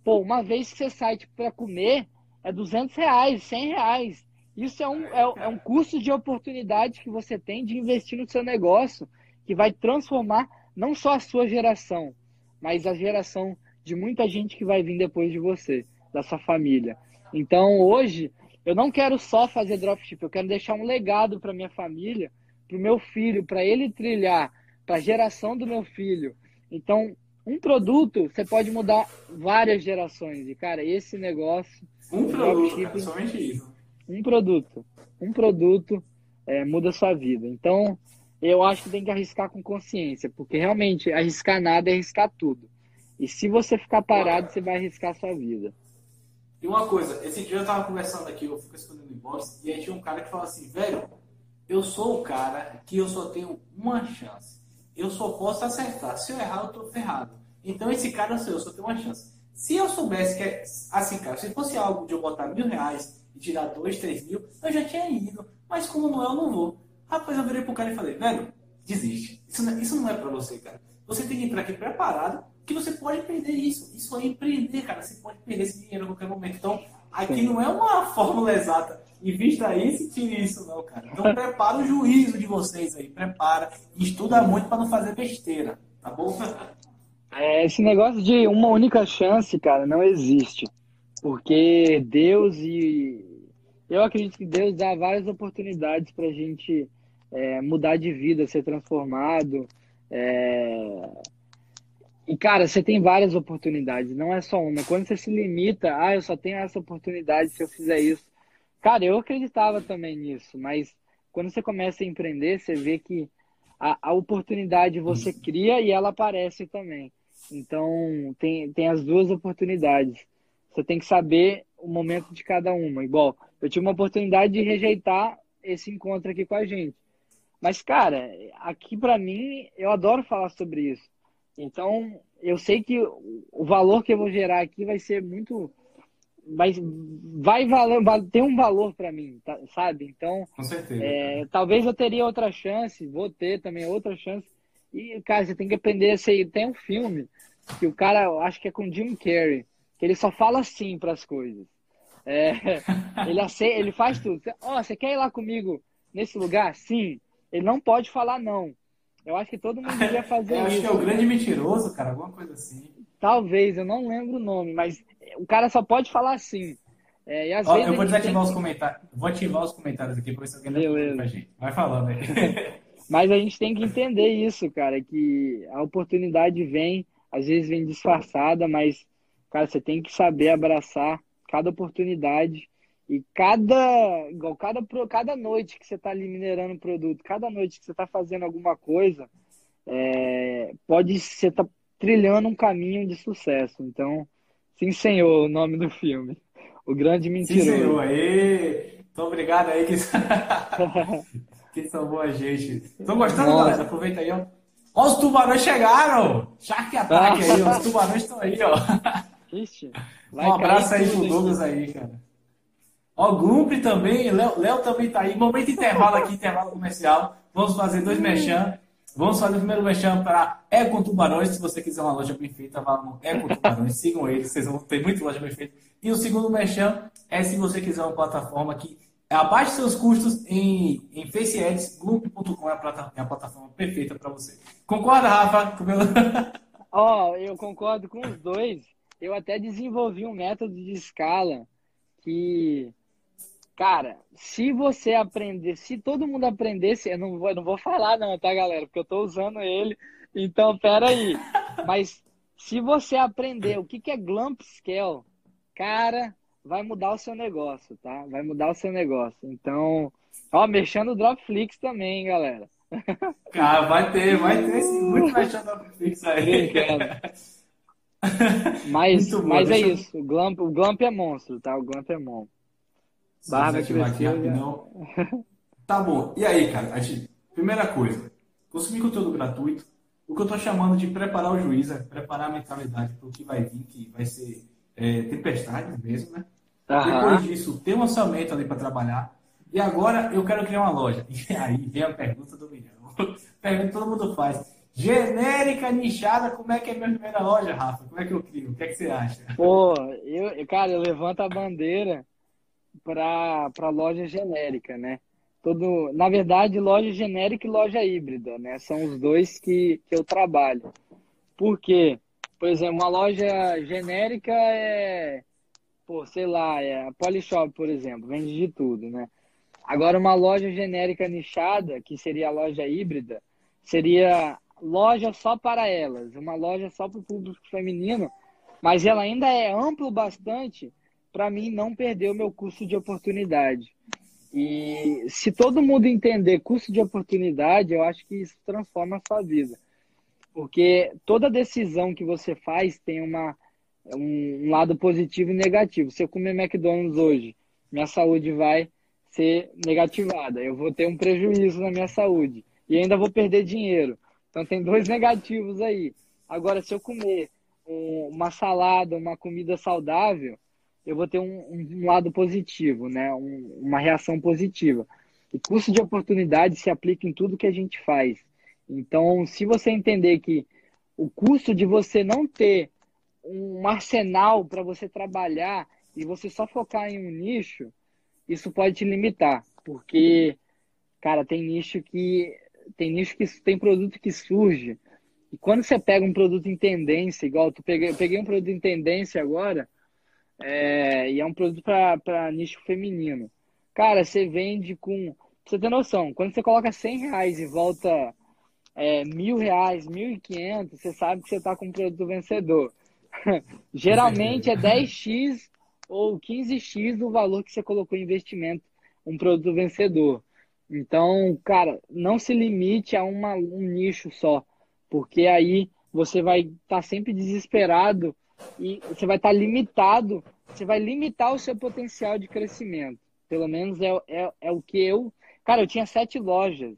B: Pô, uma vez que você sai tipo, para comer, é 200 reais, 100 reais. Isso é um, é, é um custo de oportunidade que você tem de investir no seu negócio, que vai transformar não só a sua geração, mas a geração de muita gente que vai vir depois de você, da sua família. Então, hoje, eu não quero só fazer dropship, eu quero deixar um legado para minha família, para o meu filho, para ele trilhar, para a geração do meu filho. Então, um produto, você pode mudar várias gerações. E, cara, esse negócio.
A: Um produto, cara, somente isso.
B: Um produto. Um produto é, muda a sua vida. Então, eu acho que tem que arriscar com consciência, porque realmente arriscar nada é arriscar tudo. E se você ficar parado, você vai arriscar a sua vida.
A: E uma coisa, esse dia eu tava conversando aqui, eu fico respondendo inbox, e aí tinha um cara que falou assim, velho, eu sou o cara que eu só tenho uma chance. Eu só posso acertar. Se eu errar, eu tô ferrado. Então esse cara sou eu, só tenho uma chance. Se eu soubesse que é assim, cara, se fosse algo de eu botar mil reais e tirar dois, três mil, eu já tinha ido. Mas como não é, eu não vou. Rapaz, eu virei pro cara e falei, velho, desiste. Isso não, é, isso não é pra você, cara. Você tem que entrar aqui preparado que você pode perder isso. Isso é empreender, cara. Você pode perder esse dinheiro a qualquer momento. Então, aqui não é uma fórmula exata. Invista isso e tire isso, não, cara. Então, prepara o juízo de vocês aí. Prepara. Estuda muito para não fazer besteira. Tá bom?
B: É, esse negócio de uma única chance, cara, não existe. Porque Deus e. Eu acredito que Deus dá várias oportunidades para a gente é, mudar de vida, ser transformado. É... E, cara, você tem várias oportunidades, não é só uma. Quando você se limita, ah, eu só tenho essa oportunidade se eu fizer isso. Cara, eu acreditava também nisso, mas quando você começa a empreender, você vê que a, a oportunidade você cria e ela aparece também. Então, tem, tem as duas oportunidades. Você tem que saber o momento de cada uma. Igual, eu tive uma oportunidade de rejeitar esse encontro aqui com a gente. Mas, cara, aqui para mim, eu adoro falar sobre isso. Então, eu sei que o valor que eu vou gerar aqui vai ser muito. Vai, vai valer, vai ter um valor para mim, tá, sabe? Então,
A: Com certeza.
B: É, talvez eu teria outra chance, vou ter também outra chance. E, cara, você tem que aprender a ser. Tem um filme que o cara, acho que é com Jim Carrey, que ele só fala sim para as coisas. É, ele, aceita, ele faz tudo. Ó, oh, você quer ir lá comigo nesse lugar? Sim. Ele não pode falar não. Eu acho que todo mundo devia fazer eu
A: isso.
B: Acho
A: que é o grande mentiroso, cara, alguma coisa assim.
B: Talvez, eu não lembro o nome, mas o cara só pode falar assim. É,
A: e às Ó, vezes eu vou desativar os comentários. Vou ativar os comentários aqui para ver se alguém gente. Vai falando aí.
B: mas a gente tem que entender isso, cara, que a oportunidade vem, às vezes vem disfarçada, mas, cara, você tem que saber abraçar cada oportunidade e cada, igual cada, cada noite que você está ali minerando um produto, cada noite que você está fazendo alguma coisa, é, pode você tá trilhando um caminho de sucesso. Então, sim, senhor, o nome do filme. O grande mentiroso.
A: Sim, senhor. Aê! Então, obrigado aí que, que salvou a gente. Estão gostando, Nossa. galera? Aproveita aí, ó. Ó, os tubarões chegaram! Shark Attack aí, ó. Os tubarões estão aí, ó. Ixi, um abraço aí pro Douglas aí, cara. Ó, Gump também, Léo, Léo também tá aí. Momento intervalo aqui, intervalo comercial. Vamos fazer dois mechan. Vamos fazer o primeiro mexão para Eco Tubarões. Se você quiser uma loja bem feita, vá no Eco Tubarões, sigam eles, vocês vão ter muita loja bem feita. E o segundo mexão é se você quiser uma plataforma que abaixe seus custos em, em Face Ads, Gloop.com é, é a plataforma perfeita para você. Concorda, Rafa?
B: Ó, oh, eu concordo com os dois. Eu até desenvolvi um método de escala que Cara, se você aprender, se todo mundo aprendesse, eu não vou, eu não vou falar não, tá, galera? Porque eu tô usando ele. Então, pera aí. Mas se você aprender o que, que é Glump Scale, cara, vai mudar o seu negócio, tá? Vai mudar o seu negócio. Então, ó, mexendo o Dropflix também, galera.
A: Cara, vai ter, vai ter sim, muito mexendo o Dropflix aí.
B: Mas, mas é isso, o Glump, o Glump é monstro, tá? O Glump é monstro.
A: Barra cresceu, não. Tá bom. E aí, cara? Gente, primeira coisa, consumir conteúdo gratuito. O que eu tô chamando de preparar o juiz, é preparar a mentalidade para o que vai vir, que vai ser é, tempestade mesmo, né? Depois disso, ter um orçamento ali para trabalhar. E agora eu quero criar uma loja. E aí vem a pergunta do milhão. pergunta que todo mundo faz. Genérica, nichada, como é que é minha primeira loja, Rafa? Como é que eu crio? O que, é que você acha?
B: Pô, eu, cara, eu levanto a bandeira para loja genérica, né? Todo, na verdade, loja genérica e loja híbrida, né? São os dois que, que eu trabalho. Por quê? Por exemplo, uma loja genérica é, pô, sei lá, é a Polishop, por exemplo, vende de tudo, né? Agora, uma loja genérica nichada, que seria a loja híbrida, seria loja só para elas, uma loja só para o público feminino, mas ela ainda é amplo bastante para mim não perder o meu custo de oportunidade. E se todo mundo entender custo de oportunidade, eu acho que isso transforma a sua vida. Porque toda decisão que você faz tem uma, um lado positivo e negativo. Se eu comer McDonald's hoje, minha saúde vai ser negativada. Eu vou ter um prejuízo na minha saúde. E ainda vou perder dinheiro. Então tem dois negativos aí. Agora, se eu comer uma salada, uma comida saudável, eu vou ter um, um lado positivo, né? Um, uma reação positiva. E custo de oportunidade se aplica em tudo que a gente faz. Então, se você entender que o custo de você não ter um arsenal para você trabalhar e você só focar em um nicho, isso pode te limitar, porque cara, tem nicho que tem nicho que tem produto que surge. E quando você pega um produto em tendência, igual tu peguei, eu peguei um produto em tendência agora, é, e é um produto para nicho feminino. Cara, você vende com. Pra você ter noção, quando você coloca 100 reais e volta é, mil reais, mil e quinhentos, você sabe que você está com um produto vencedor. Geralmente é 10x ou 15x do valor que você colocou em investimento, um produto vencedor. Então, cara, não se limite a uma, um nicho só, porque aí você vai estar tá sempre desesperado e você vai estar limitado, você vai limitar o seu potencial de crescimento. Pelo menos é, é, é o que eu. Cara, eu tinha sete lojas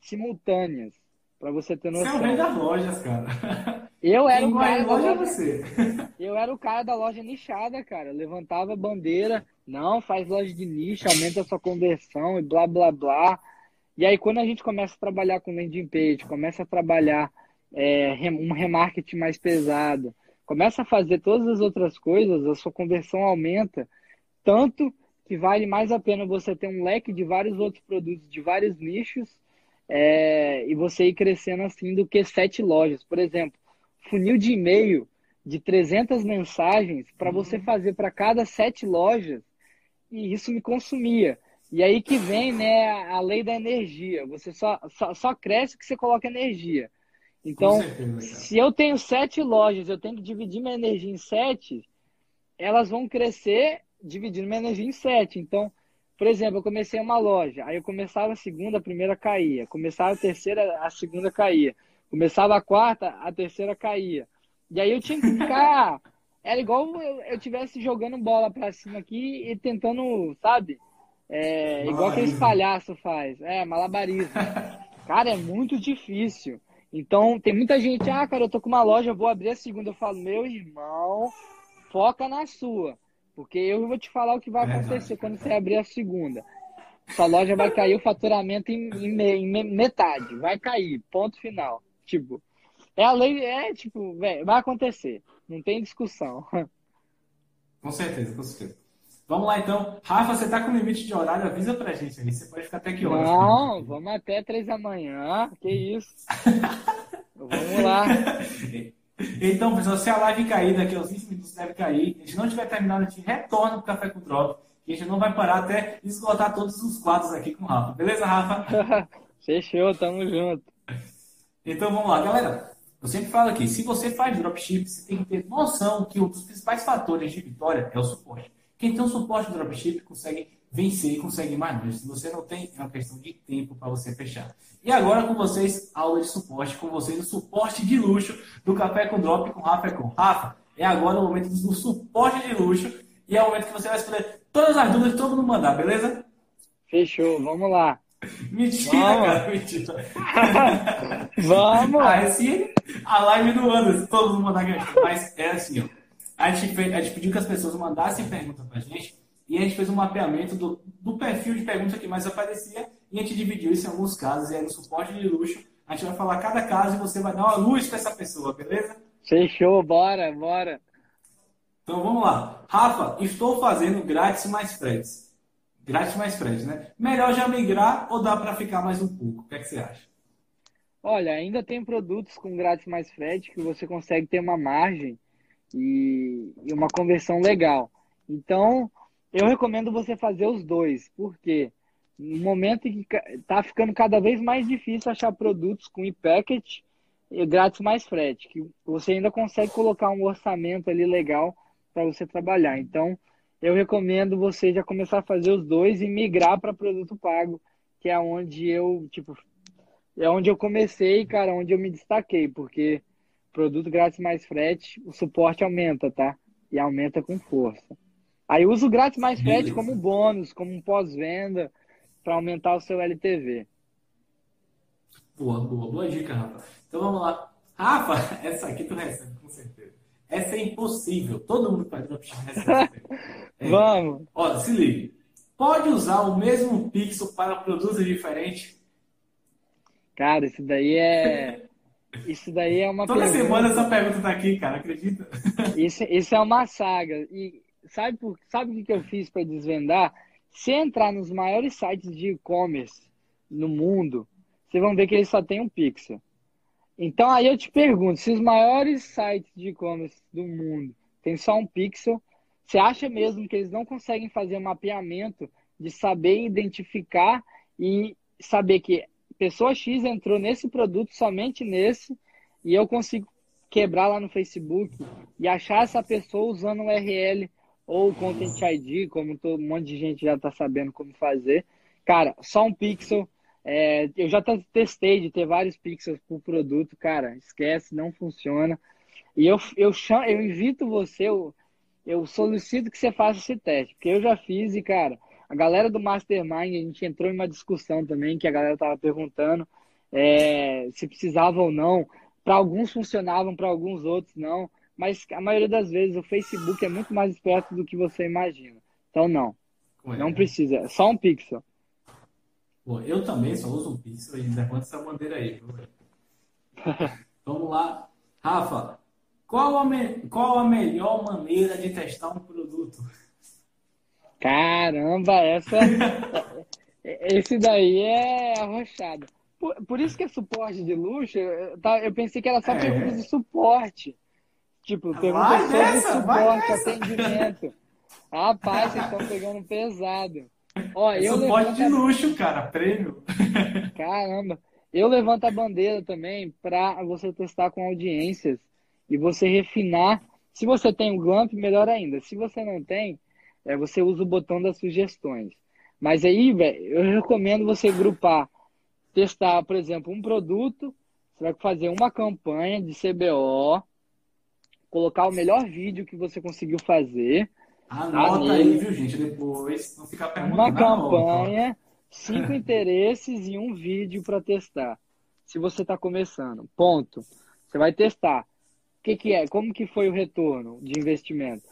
B: simultâneas, para você ter noção. Você é
A: o rei das lojas, cara.
B: Eu era Quem o cara da loja. Você? Eu era o cara da loja nichada, cara. Eu levantava a bandeira, não, faz loja de nicho, aumenta a sua conversão e blá blá blá. E aí, quando a gente começa a trabalhar com landing page, começa a trabalhar é, um remarketing mais pesado, começa a fazer todas as outras coisas, a sua conversão aumenta tanto que vale mais a pena você ter um leque de vários outros produtos, de vários nichos, é, e você ir crescendo assim do que sete lojas. Por exemplo, funil de e-mail de 300 mensagens para você uhum. fazer para cada sete lojas, e isso me consumia. E aí que vem né, a lei da energia. Você só, só, só cresce que você coloca energia. Então, certeza, se eu tenho sete lojas, eu tenho que dividir minha energia em sete, elas vão crescer dividindo minha energia em sete. Então, por exemplo, eu comecei uma loja, aí eu começava a segunda, a primeira caía. Começava a terceira, a segunda caía. Começava a quarta, a terceira caía. E aí eu tinha que ficar. Era igual eu estivesse jogando bola pra cima aqui e tentando, sabe? É, igual aquele palhaço faz. É, malabarismo. Cara, é muito difícil. Então, tem muita gente, ah, cara, eu tô com uma loja, vou abrir a segunda. Eu falo, meu irmão, foca na sua. Porque eu vou te falar o que vai acontecer quando você abrir a segunda. sua loja vai cair o faturamento em, em, em metade. Vai cair, ponto final. Tipo, é a lei, é tipo, véio, vai acontecer. Não tem discussão.
A: Com certeza, com certeza. Vamos lá então. Rafa, você tá com limite de horário? Avisa pra gente aí. Você pode ficar até que horas?
B: Não, vamos até três da manhã. Que isso? vamos lá.
A: Então, pessoal, se a live cair daqui aos 20 minutos, deve cair. A gente não tiver terminado, a gente retorna pro Café com Drop. E a gente não vai parar até esgotar todos os quadros aqui com o Rafa. Beleza, Rafa?
B: Fechou, tamo junto.
A: Então vamos lá, galera. Eu sempre falo aqui, se você faz dropship, você tem que ter noção que um dos principais fatores de vitória é o suporte. Quem tem um suporte de dropship consegue vencer e consegue mais. Se você não tem, é uma questão de tempo para você fechar. E agora com vocês, aula de suporte, com vocês o suporte de luxo do Café com Drop com Rafa com. Rafa, é agora o momento do suporte de luxo e é o momento que você vai responder todas as dúvidas que todo mundo mandar, beleza?
B: Fechou, vamos lá.
A: Mentira, Vamos. cara, mentira.
B: Vamos!
A: Ah, esse a live do ano, todo mundo mandar questão. Mas é assim, ó. A gente, fez, a gente pediu que as pessoas mandassem perguntas pra gente e a gente fez um mapeamento do, do perfil de pergunta que mais aparecia e a gente dividiu isso em alguns casos. E aí no suporte de luxo, a gente vai falar cada caso e você vai dar uma luz pra essa pessoa, beleza?
B: Fechou, bora, bora.
A: Então vamos lá. Rafa, estou fazendo grátis mais fretes. Grátis mais frete, né? Melhor já migrar ou dá para ficar mais um pouco? O que, é que você acha?
B: Olha, ainda tem produtos com grátis mais frete que você consegue ter uma margem e, e uma conversão legal. Então, eu recomendo você fazer os dois, porque no momento em que está ficando cada vez mais difícil achar produtos com e-packet e grátis mais frete, que você ainda consegue colocar um orçamento ali legal para você trabalhar. Então, eu recomendo você já começar a fazer os dois e migrar para produto pago, que é onde eu, tipo, é onde eu comecei, cara, onde eu me destaquei, porque produto grátis mais frete, o suporte aumenta, tá? E aumenta com força. Aí uso o grátis mais frete como bônus, como um pós-venda, para aumentar o seu LTV.
A: Boa, boa, boa dica, Rafa. Então vamos lá. Rafa, essa aqui tu recebe, com certeza. Essa é impossível. Todo mundo faz dropshipping recebe.
B: É. Vamos.
A: Olha, se liga. Pode usar o mesmo pixel para produtos diferentes?
B: Cara, isso daí é. Isso daí é uma
A: Toda
B: pergunta...
A: semana essa pergunta tá aqui, cara, acredita?
B: Isso, isso é uma saga. E sabe, por, sabe o que eu fiz para desvendar? Se entrar nos maiores sites de e-commerce no mundo, vocês vão ver que eles só tem um pixel. Então aí eu te pergunto, se os maiores sites de e-commerce do mundo têm só um pixel, você acha mesmo que eles não conseguem fazer um mapeamento de saber identificar e saber que pessoa X entrou nesse produto, somente nesse, e eu consigo quebrar lá no Facebook e achar essa pessoa usando o URL ou Content ID, como todo um monte de gente já está sabendo como fazer. Cara, só um pixel. É, eu já testei de ter vários pixels por produto, cara, esquece, não funciona. E eu, eu, chamo, eu invito você, eu, eu solicito que você faça esse teste, porque eu já fiz e, cara, a galera do Mastermind, a gente entrou em uma discussão também, que a galera tava perguntando é, se precisava ou não. Para alguns funcionavam, para alguns outros não. Mas a maioria das vezes o Facebook é muito mais esperto do que você imagina. Então, não. Não precisa. É só um pixel.
A: Eu também só uso um pixel e levanta essa bandeira aí. Vamos lá. Rafa, qual a, me... Qual a melhor maneira de testar um produto?
B: Caramba, essa. Esse daí é arrochado. Por, por, isso que é suporte de luxo, tá, eu pensei que era só é. pergunta de suporte. Tipo, pergunta vai sobre nessa, suporte, atendimento. Rapaz, vocês estão pegando pesado.
A: Ó, é eu suporte de luxo, cara, prêmio.
B: Caramba. Eu levanto a bandeira também para você testar com audiências e você refinar. Se você tem o Glamp, melhor ainda. Se você não tem, é, você usa o botão das sugestões. Mas aí, velho, eu recomendo você grupar, testar, por exemplo, um produto, você vai fazer uma campanha de CBO, colocar o melhor vídeo que você conseguiu fazer.
A: Anota aí, viu, gente? Depois não ficar perguntando.
B: Uma campanha, cinco interesses e um vídeo para testar. Se você está começando. Ponto. Você vai testar. O que, que é? Como que foi o retorno de investimento?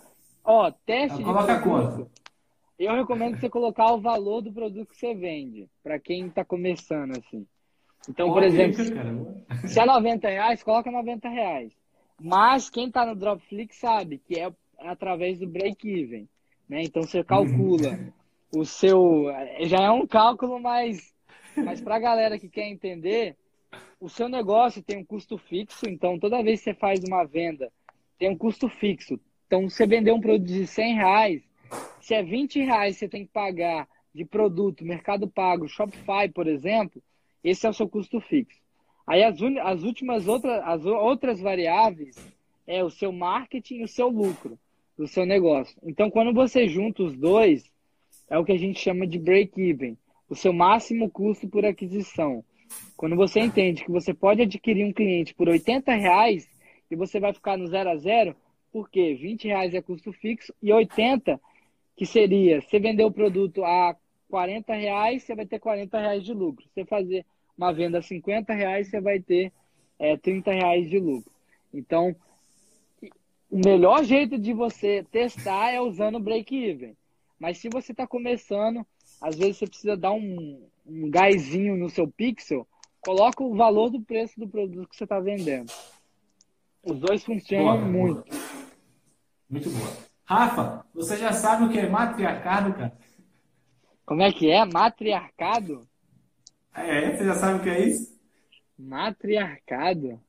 B: Ó, teste
A: de produto.
B: eu recomendo você colocar o valor do produto que você vende, para quem está começando assim. Então, por exemplo, se é 90 reais, coloca 90 reais. Mas quem está no Dropflix sabe que é através do break-even. Né? Então você calcula o seu. Já é um cálculo, mas, mas para a galera que quer entender, o seu negócio tem um custo fixo, então toda vez que você faz uma venda, tem um custo fixo. Então, você vender um produto de 100 reais, se é 20 reais você tem que pagar de produto, Mercado Pago, Shopify, por exemplo, esse é o seu custo fixo. Aí as, as últimas outras, as outras variáveis é o seu marketing e o seu lucro do seu negócio. Então, quando você junta os dois, é o que a gente chama de break-even, o seu máximo custo por aquisição. Quando você entende que você pode adquirir um cliente por 80 reais e você vai ficar no zero a zero, porque 20 reais é custo fixo e 80, que seria, você vender o produto a 40 reais, você vai ter 40 reais de lucro. Se você fazer uma venda a 50 reais, você vai ter é, 30 reais de lucro. Então, o melhor jeito de você testar é usando o break-even. Mas se você está começando, às vezes você precisa dar um, um gásinho no seu pixel, coloca o valor do preço do produto que você está vendendo. Os dois funcionam boa, muito.
A: Muito boa. Rafa, você já sabe o que é matriarcado, cara?
B: Como é que é? Matriarcado?
A: É, você já sabe o que é isso?
B: Matriarcado?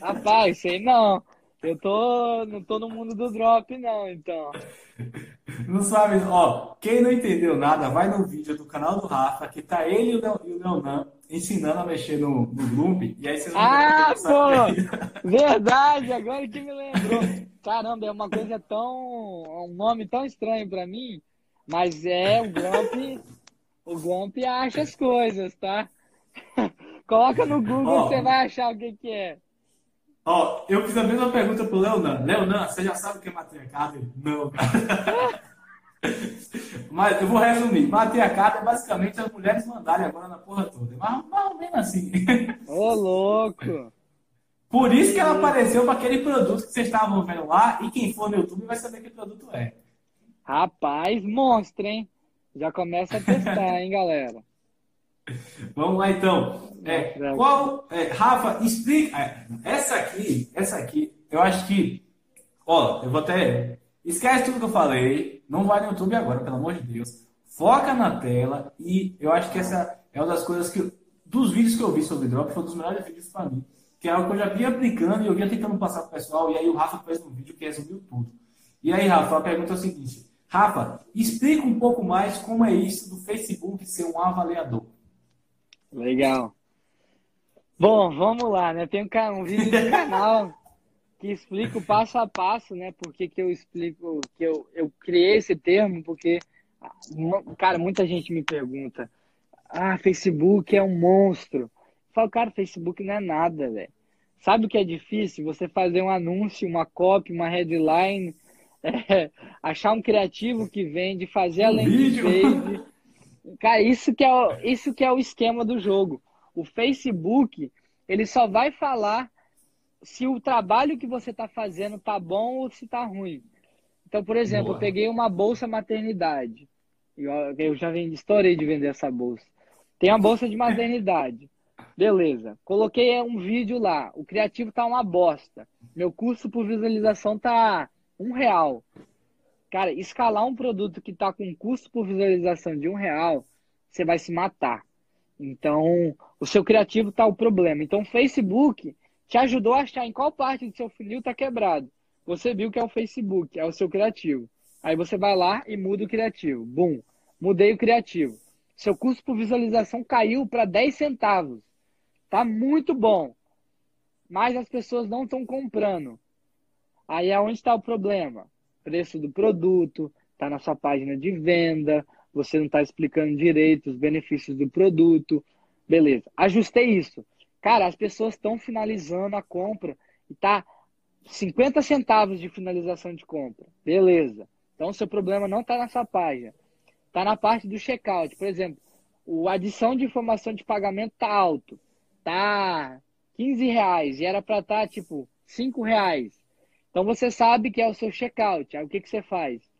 B: Rapaz, sei não. Eu tô, não tô no mundo do drop, não, então.
A: Não sabe, ó, quem não entendeu nada, vai no vídeo do canal do Rafa, que tá ele e o Leonan ensinando a mexer no, no Loop, e aí vocês vão
B: Ah, pô! Verdade, agora que me lembrou. Caramba, é uma coisa tão. um nome tão estranho pra mim, mas é o Grump. O Grump acha as coisas, tá? Coloca no Google, oh. você vai achar o que, que é.
A: Ó, eu fiz a mesma pergunta pro Leonan. Leonan, você já sabe o que é matriarcado? Não, Mas eu vou resumir. Matriarcado é basicamente as mulheres mandarem agora na porra toda. Mas mais ou menos assim.
B: Ô, louco!
A: Por isso que ela apareceu para aquele produto que vocês estavam vendo lá. E quem for no YouTube vai saber que produto é.
B: Rapaz, monstro, hein? Já começa a testar, hein, galera?
A: Vamos lá então. É, qual, é, Rafa, explica. É, essa aqui, essa aqui, eu acho que. Ó, eu vou até. Esquece tudo que eu falei. Não vai no YouTube agora, pelo amor de Deus. Foca na tela e eu acho que essa é uma das coisas que. Dos vídeos que eu vi sobre drop, foi um dos melhores vídeos para mim. Que é algo que eu já vinha aplicando e eu vinha tentando passar para o pessoal. E aí o Rafa fez um vídeo que resumiu tudo. E aí, Rafa, a pergunta é a seguinte: Rafa, explica um pouco mais como é isso do Facebook ser um avaliador.
B: Legal. Bom, vamos lá, né? Tem um, vídeo no canal que explica o passo a passo, né? Por que, que eu explico, que eu, eu criei esse termo, porque, cara, muita gente me pergunta, ah, Facebook é um monstro. Eu falo, cara, Facebook não é nada, velho. Sabe o que é difícil? Você fazer um anúncio, uma copy, uma headline, é, achar um criativo que vende, fazer a landing page, Cara, isso que, é o, isso que é o esquema do jogo. O Facebook, ele só vai falar se o trabalho que você está fazendo tá bom ou se tá ruim. Então, por exemplo, Boa. eu peguei uma bolsa maternidade. Eu, eu já vendi, estourei de vender essa bolsa. Tem uma bolsa de maternidade. Beleza. Coloquei um vídeo lá. O criativo tá uma bosta. Meu custo por visualização tá um real. Cara, escalar um produto que está com custo por visualização de um real, você vai se matar. Então, o seu criativo está o problema. Então, o Facebook te ajudou a achar em qual parte do seu funil está quebrado. Você viu que é o Facebook, é o seu criativo. Aí você vai lá e muda o criativo. Bum, mudei o criativo. Seu custo por visualização caiu para 10 centavos. Tá muito bom. Mas as pessoas não estão comprando. Aí é onde está o problema preço do produto, está na sua página de venda, você não está explicando direito os benefícios do produto. Beleza, ajustei isso. Cara, as pessoas estão finalizando a compra e tá 50 centavos de finalização de compra. Beleza. Então, o seu problema não está na sua página. Está na parte do checkout. Por exemplo, a adição de informação de pagamento está alto. Tá 15 reais e era para estar, tá, tipo, 5 reais. Então você sabe que é o seu checkout. Aí o que, que você faz?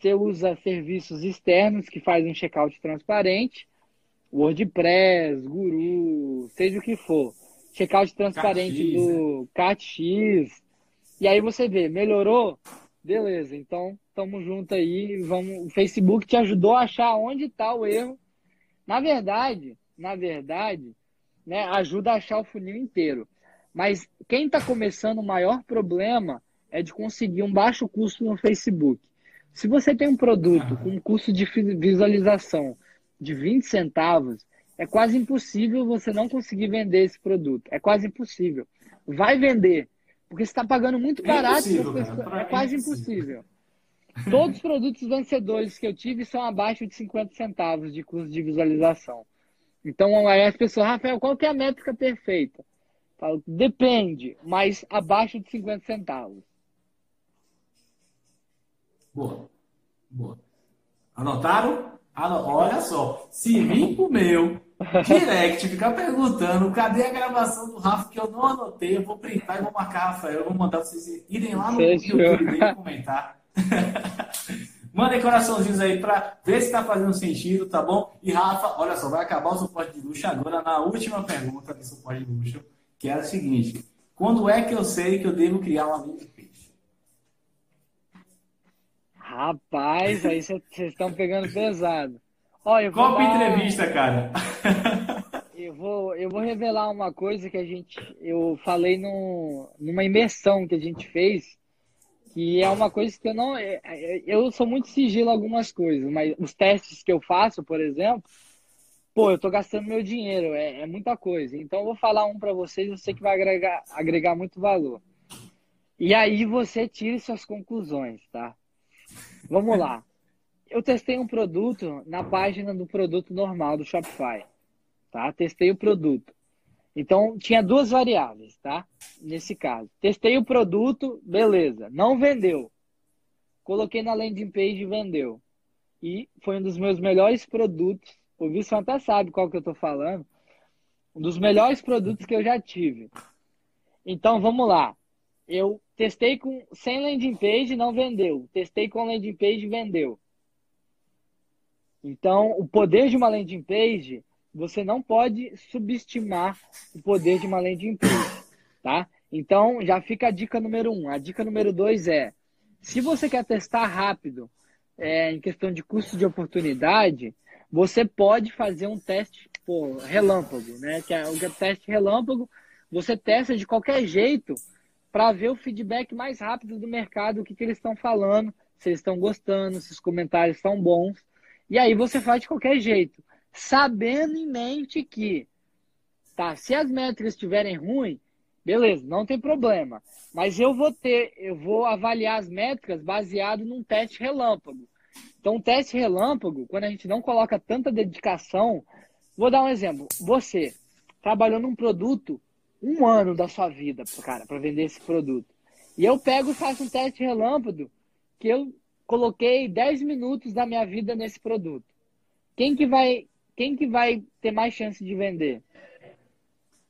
B: você usa serviços externos que fazem um checkout transparente, WordPress, Guru, seja o que for. Checkout transparente do CatX. E aí você vê, melhorou? Beleza, então tamo junto aí. Vamos, o Facebook te ajudou a achar onde está o erro. Na verdade, na verdade, né, ajuda a achar o funil inteiro. Mas quem está começando, o maior problema é de conseguir um baixo custo no Facebook. Se você tem um produto com um custo de visualização de 20 centavos, é quase impossível você não conseguir vender esse produto. É quase impossível. Vai vender, porque você está pagando muito é barato. É, é quase impossível. Todos os produtos vencedores que eu tive são abaixo de 50 centavos de custo de visualização. Então, aí as pessoas, Rafael, qual que é a métrica perfeita? Falo, depende, mas abaixo de 50 centavos.
A: Boa. Boa. Anotaram? Olha só. Se vir pro meu direct ficar perguntando cadê a gravação do Rafa que eu não anotei, eu vou printar e vou marcar Rafael. Eu vou mandar vocês irem lá no. YouTube dele comentar. Mandem coraçãozinhos aí para ver se está fazendo sentido, tá bom? E Rafa, olha só, vai acabar o suporte de luxo agora na última pergunta do suporte de luxo, que é a seguinte: quando é que eu sei que eu devo criar uma landing
B: Rapaz, aí vocês estão pegando pesado.
A: Olha, eu Copa dar... entrevista, cara.
B: Eu vou, eu vou revelar uma coisa que a gente. Eu falei no, numa imersão que a gente fez, que é uma coisa que eu não. É, é, eu sou muito sigilo algumas coisas, mas os testes que eu faço, por exemplo, pô, eu tô gastando meu dinheiro, é, é muita coisa. Então eu vou falar um para vocês, eu sei que vai agregar, agregar muito valor. E aí você tire suas conclusões, tá? Vamos lá. Eu testei um produto na página do produto normal do Shopify. Tá? Testei o produto. Então, tinha duas variáveis, tá? Nesse caso. Testei o produto, beleza. Não vendeu. Coloquei na landing page e vendeu. E foi um dos meus melhores produtos. O Wilson até sabe qual que eu tô falando. Um dos melhores produtos que eu já tive. Então, vamos lá. Eu Testei com sem landing page, não vendeu. Testei com landing page, vendeu. Então, o poder de uma landing page, você não pode subestimar o poder de uma landing page, tá? Então, já fica a dica número um. A dica número dois é, se você quer testar rápido, é, em questão de custo de oportunidade, você pode fazer um teste pô, relâmpago, né? Que é o teste relâmpago, você testa de qualquer jeito para ver o feedback mais rápido do mercado, o que, que eles estão falando, se eles estão gostando, se os comentários estão bons. E aí você faz de qualquer jeito, sabendo em mente que, tá, se as métricas estiverem ruins, beleza, não tem problema. Mas eu vou ter, eu vou avaliar as métricas baseado num teste relâmpago. Então, um teste relâmpago, quando a gente não coloca tanta dedicação, vou dar um exemplo. Você trabalhou num produto um ano da sua vida, cara, para vender esse produto. E eu pego e faço um teste relâmpago que eu coloquei 10 minutos da minha vida nesse produto. Quem que vai, quem que vai ter mais chance de vender?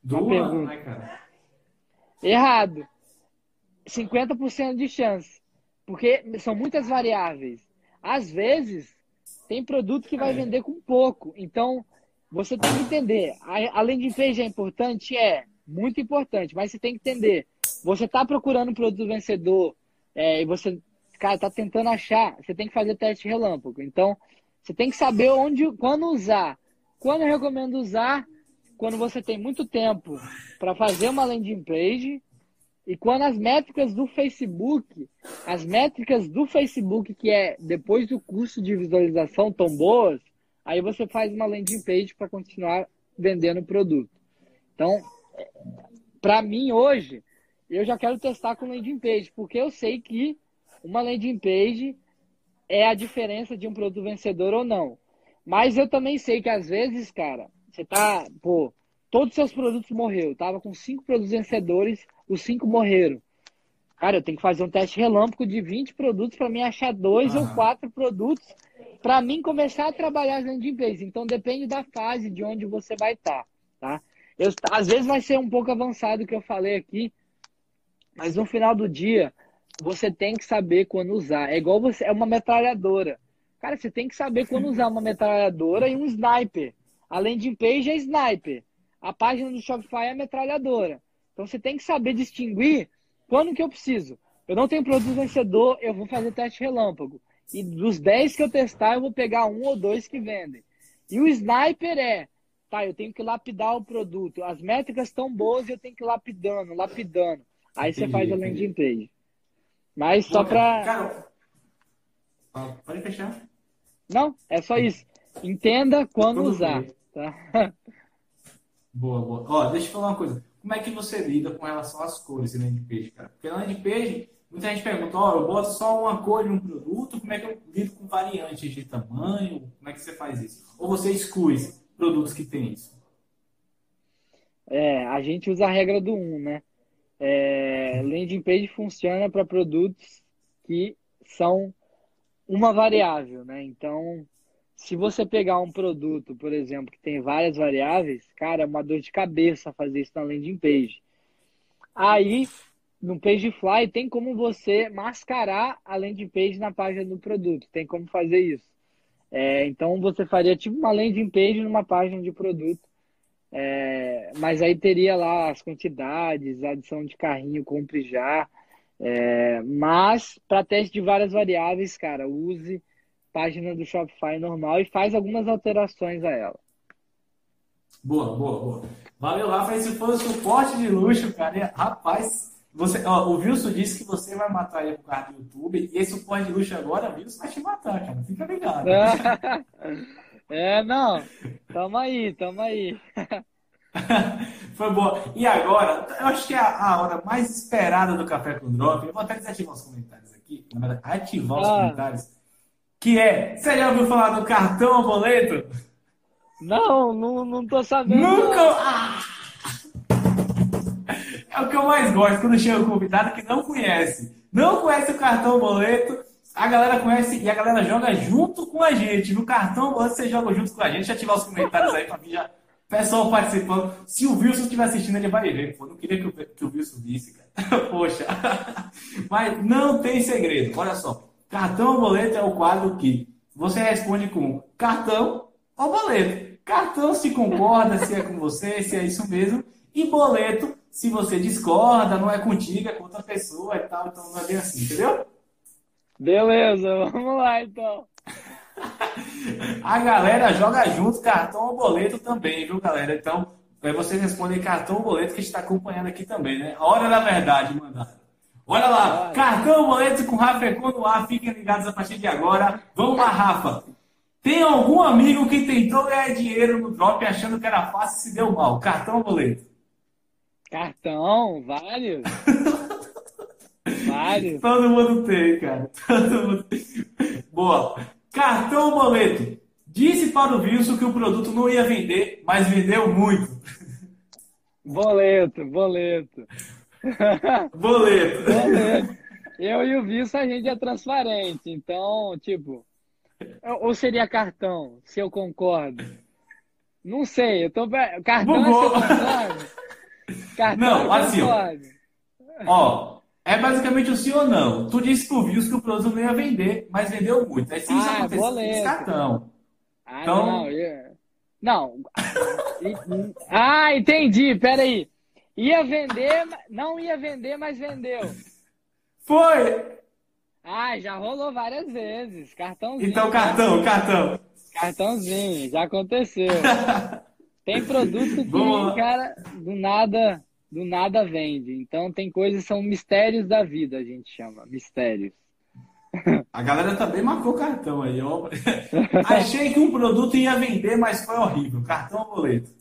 A: Pergunta. Né, cara?
B: Errado. 50% de chance. Porque são muitas variáveis. Às vezes, tem produto que vai é. vender com pouco. Então, você tem que entender. Além de page é importante, é muito importante. Mas você tem que entender, você está procurando um produto vencedor é, e você, cara, está tentando achar, você tem que fazer teste relâmpago. Então, você tem que saber onde, quando usar. Quando eu recomendo usar, quando você tem muito tempo para fazer uma landing page e quando as métricas do Facebook, as métricas do Facebook, que é depois do custo de visualização, tão boas, aí você faz uma landing page para continuar vendendo o produto. Então, para mim hoje, eu já quero testar com landing page, porque eu sei que uma landing page é a diferença de um produto vencedor ou não. Mas eu também sei que às vezes, cara, você tá, pô, todos os seus produtos morreram. tava com cinco produtos vencedores, os cinco morreram. Cara, eu tenho que fazer um teste relâmpago de 20 produtos para mim achar dois ou quatro produtos para mim começar a trabalhar as landing pages. Então depende da fase de onde você vai estar, tá? tá? Eu, às vezes vai ser um pouco avançado o que eu falei aqui, mas no final do dia, você tem que saber quando usar. É igual você, é uma metralhadora. Cara, você tem que saber quando usar uma metralhadora e um sniper. Além de page é sniper. A página do Shopify é metralhadora. Então você tem que saber distinguir quando que eu preciso. Eu não tenho produto vencedor, eu vou fazer teste relâmpago. E dos 10 que eu testar, eu vou pegar um ou dois que vendem. E o sniper é, tá, eu tenho que lapidar o produto. As métricas estão boas e eu tenho que ir lapidando, lapidando. Aí você faz a landing page. Mas só para.
A: Cara, pode fechar.
B: Não, é só isso. Entenda quando usar. Tá?
A: Boa, boa. Ó, deixa eu falar uma coisa. Como é que você lida com relação às cores em landing page, cara? Porque na landing page, muita gente pergunta, ó, eu boto só uma cor em um produto, como é que eu lido com variantes de tamanho? Como é que você faz isso? Ou você exclui produtos que tem isso?
B: É, a gente usa a regra do 1, né? É, landing page funciona para produtos que são uma variável, né? Então, se você pegar um produto, por exemplo, que tem várias variáveis, cara, é uma dor de cabeça fazer isso na landing page. Aí, no Pagefly, tem como você mascarar a landing page na página do produto. Tem como fazer isso. É, então, você faria tipo uma landing page numa página de produto é, mas aí teria lá as quantidades, adição de carrinho, compre já. É, mas para teste de várias variáveis, cara, use página do Shopify normal e faz algumas alterações a ela.
A: Boa, boa, boa. Valeu, Rafa. Esse foi o suporte de luxo, cara. Rapaz, você, ó, o Wilson disse que você vai matar ele por causa do YouTube. E esse suporte de luxo agora, Wilson, vai te matar, cara. Fica ligado.
B: É, não. Tamo aí, tamo aí.
A: Foi boa. E agora, eu acho que é a, a, hora mais esperada do Café com Drop. Eu vou até desativar os comentários aqui, na verdade, ativar os ah. comentários. Que é, você já ouviu falar do cartão boleto?
B: Não, não, não tô sabendo.
A: Nunca! Ah! O que eu mais gosto quando chega um convidado que não conhece. Não conhece o cartão boleto a galera conhece e a galera joga junto com a gente. No cartão, você joga junto com a gente. Já ativar os comentários aí pra mim já. Pessoal participando. Se o Wilson estiver assistindo, ele vai ver. Pô, não queria que o, que o Wilson visse, cara. Poxa. Mas não tem segredo. Olha só. Cartão ou boleto é o quadro que você responde com cartão ou boleto. Cartão se concorda, se é com você, se é isso mesmo. E boleto, se você discorda, não é contigo, é com outra pessoa e tal. Então não é bem assim, entendeu?
B: Beleza, vamos lá então.
A: A galera joga junto cartão ou boleto também, viu, galera? Então, aí vocês respondem cartão ou boleto que a gente está acompanhando aqui também, né? A hora da verdade, mandado. Olha lá, cartão ou boleto com Rafa Econ no ar, fiquem ligados a partir de agora. Vamos lá, Rafa. Tem algum amigo que tentou ganhar dinheiro no drop achando que era fácil e se deu mal? Cartão ou boleto?
B: Cartão, vários. Vários.
A: Todo mundo tem, cara. Todo mundo tem. Boa. Cartão ou boleto? Disse para o Wilson que o produto não ia vender, mas vendeu muito.
B: Boleto, boleto.
A: Boleto.
B: boleto. Eu e o Wilson, a gente é transparente. Então, tipo... Ou seria cartão, se eu concordo? Não sei, eu tô... Cartão Bugou. é eu concordo?
A: Cartão não, assim, ó, é basicamente o sim ou não. Tu disse pro Views que o produto não ia vender, mas vendeu muito. Aí se isso ah, acontecer, cartão.
B: Ah, então... não. Eu... Não. ah, entendi. Peraí. Ia vender, não ia vender, mas vendeu.
A: Foi!
B: Ah, já rolou várias vezes. Cartãozinho.
A: Então, cartão, cartão.
B: Cartãozinho, já aconteceu. Tem produto que, cara, do nada do nada vende. Então tem coisas que são mistérios da vida, a gente chama, mistérios.
A: A galera também marcou cartão aí, ó. Achei que um produto ia vender, mas foi horrível. Cartão ou boleto?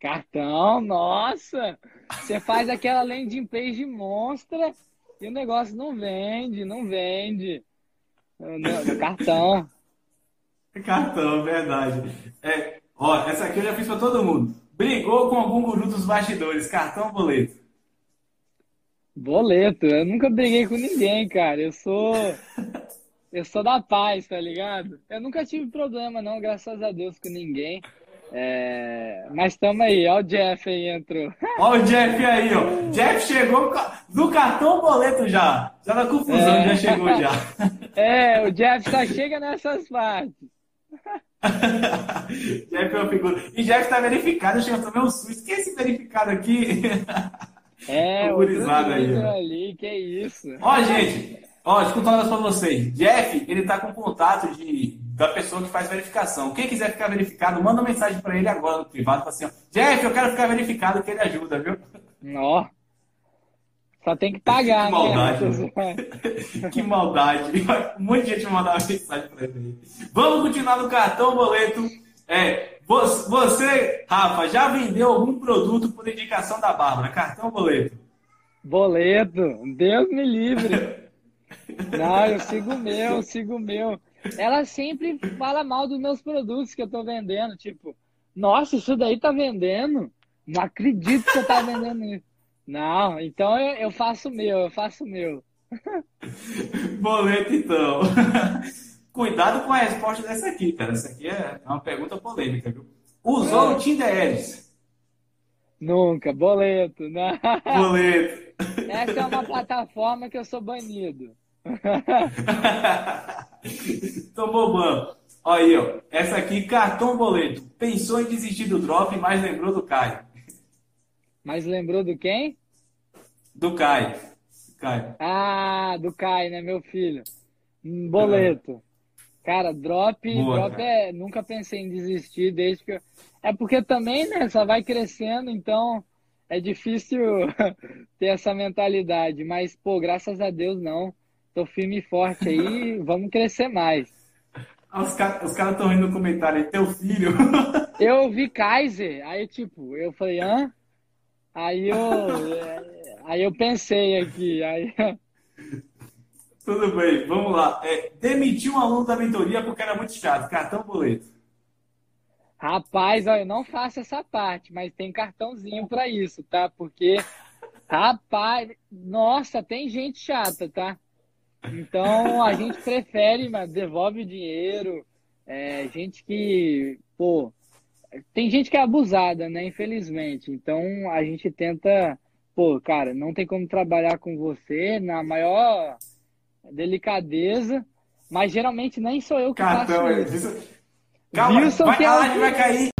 B: Cartão, nossa! Você faz aquela landing page monstra e o negócio não vende, não vende. Cartão.
A: Cartão, verdade. É, ó, essa aqui eu já fiz para todo mundo. Brigou com algum guru dos bastidores, cartão ou boleto?
B: Boleto, eu nunca briguei com ninguém, cara. Eu sou. Eu sou da paz, tá ligado? Eu nunca tive problema, não, graças a Deus, com ninguém. É, mas estamos aí, ó o Jeff aí entrou.
A: Ó o Jeff aí, ó. Jeff chegou do cartão boleto já. Já na confusão, é. já chegou já.
B: É, o Jeff só chega nessas partes.
A: Jeff é uma figura. E Jeff tá verificado, eu chego também um susto. Quem é esse verificado aqui?
B: É, o aí. ali, que isso.
A: Ó, gente, ó, escuta um pra vocês. Jeff, ele tá com contato de, da pessoa que faz verificação. Quem quiser ficar verificado, manda uma mensagem para ele agora no privado, assim, ó, Jeff, eu quero ficar verificado, que ele ajuda, viu?
B: Ó. Só tem que pagar,
A: que maldade, né? que maldade. Um monte de gente mandar mensagem para ele. Vamos continuar no cartão boleto. É, você, Rafa, já vendeu algum produto por indicação da Bárbara? Cartão boleto?
B: Boleto. Deus me livre. Não, eu sigo o meu, eu sigo o meu. Ela sempre fala mal dos meus produtos que eu tô vendendo. Tipo, nossa, isso daí tá vendendo? Não acredito que você tá vendendo isso. Não, então eu, eu faço o meu, eu faço o meu.
A: Boleto, então. Cuidado com a resposta dessa aqui, cara. Essa aqui é uma pergunta polêmica, viu? Usou é. o Tinder Ads?
B: Nunca. Boleto, né?
A: Boleto.
B: Essa é uma plataforma que eu sou banido.
A: Tomou ban. Olha aí, ó. Essa aqui, cartão boleto. Pensou em desistir do drop, mas lembrou do Caio.
B: Mas lembrou do quem?
A: Do Caio. Caio.
B: Ah, do Caio, né, meu filho? Boleto. Cara, drop, Boa, drop cara. é. Nunca pensei em desistir desde que. Eu... É porque também, né? Só vai crescendo, então é difícil ter essa mentalidade. Mas, pô, graças a Deus não. Tô firme e forte aí, vamos crescer mais.
A: Os caras estão cara rindo no comentário aí, teu filho.
B: Eu vi Kaiser, aí tipo, eu falei, hã? Aí eu, aí eu pensei aqui, aí
A: tudo bem, vamos lá. É, demitiu um aluno da mentoria porque era muito chato. Cartão boleto.
B: Rapaz, olha, eu não faço essa parte, mas tem cartãozinho para isso, tá? Porque, rapaz, nossa, tem gente chata, tá? Então a gente prefere, mas devolve o dinheiro. É, gente que, pô, tem gente que é abusada, né? Infelizmente. Então a gente tenta, pô, cara, não tem como trabalhar com você na maior delicadeza, mas geralmente nem sou eu que Cartão, faço isso.
A: Calma, Wilson vai, que é o... vai cair.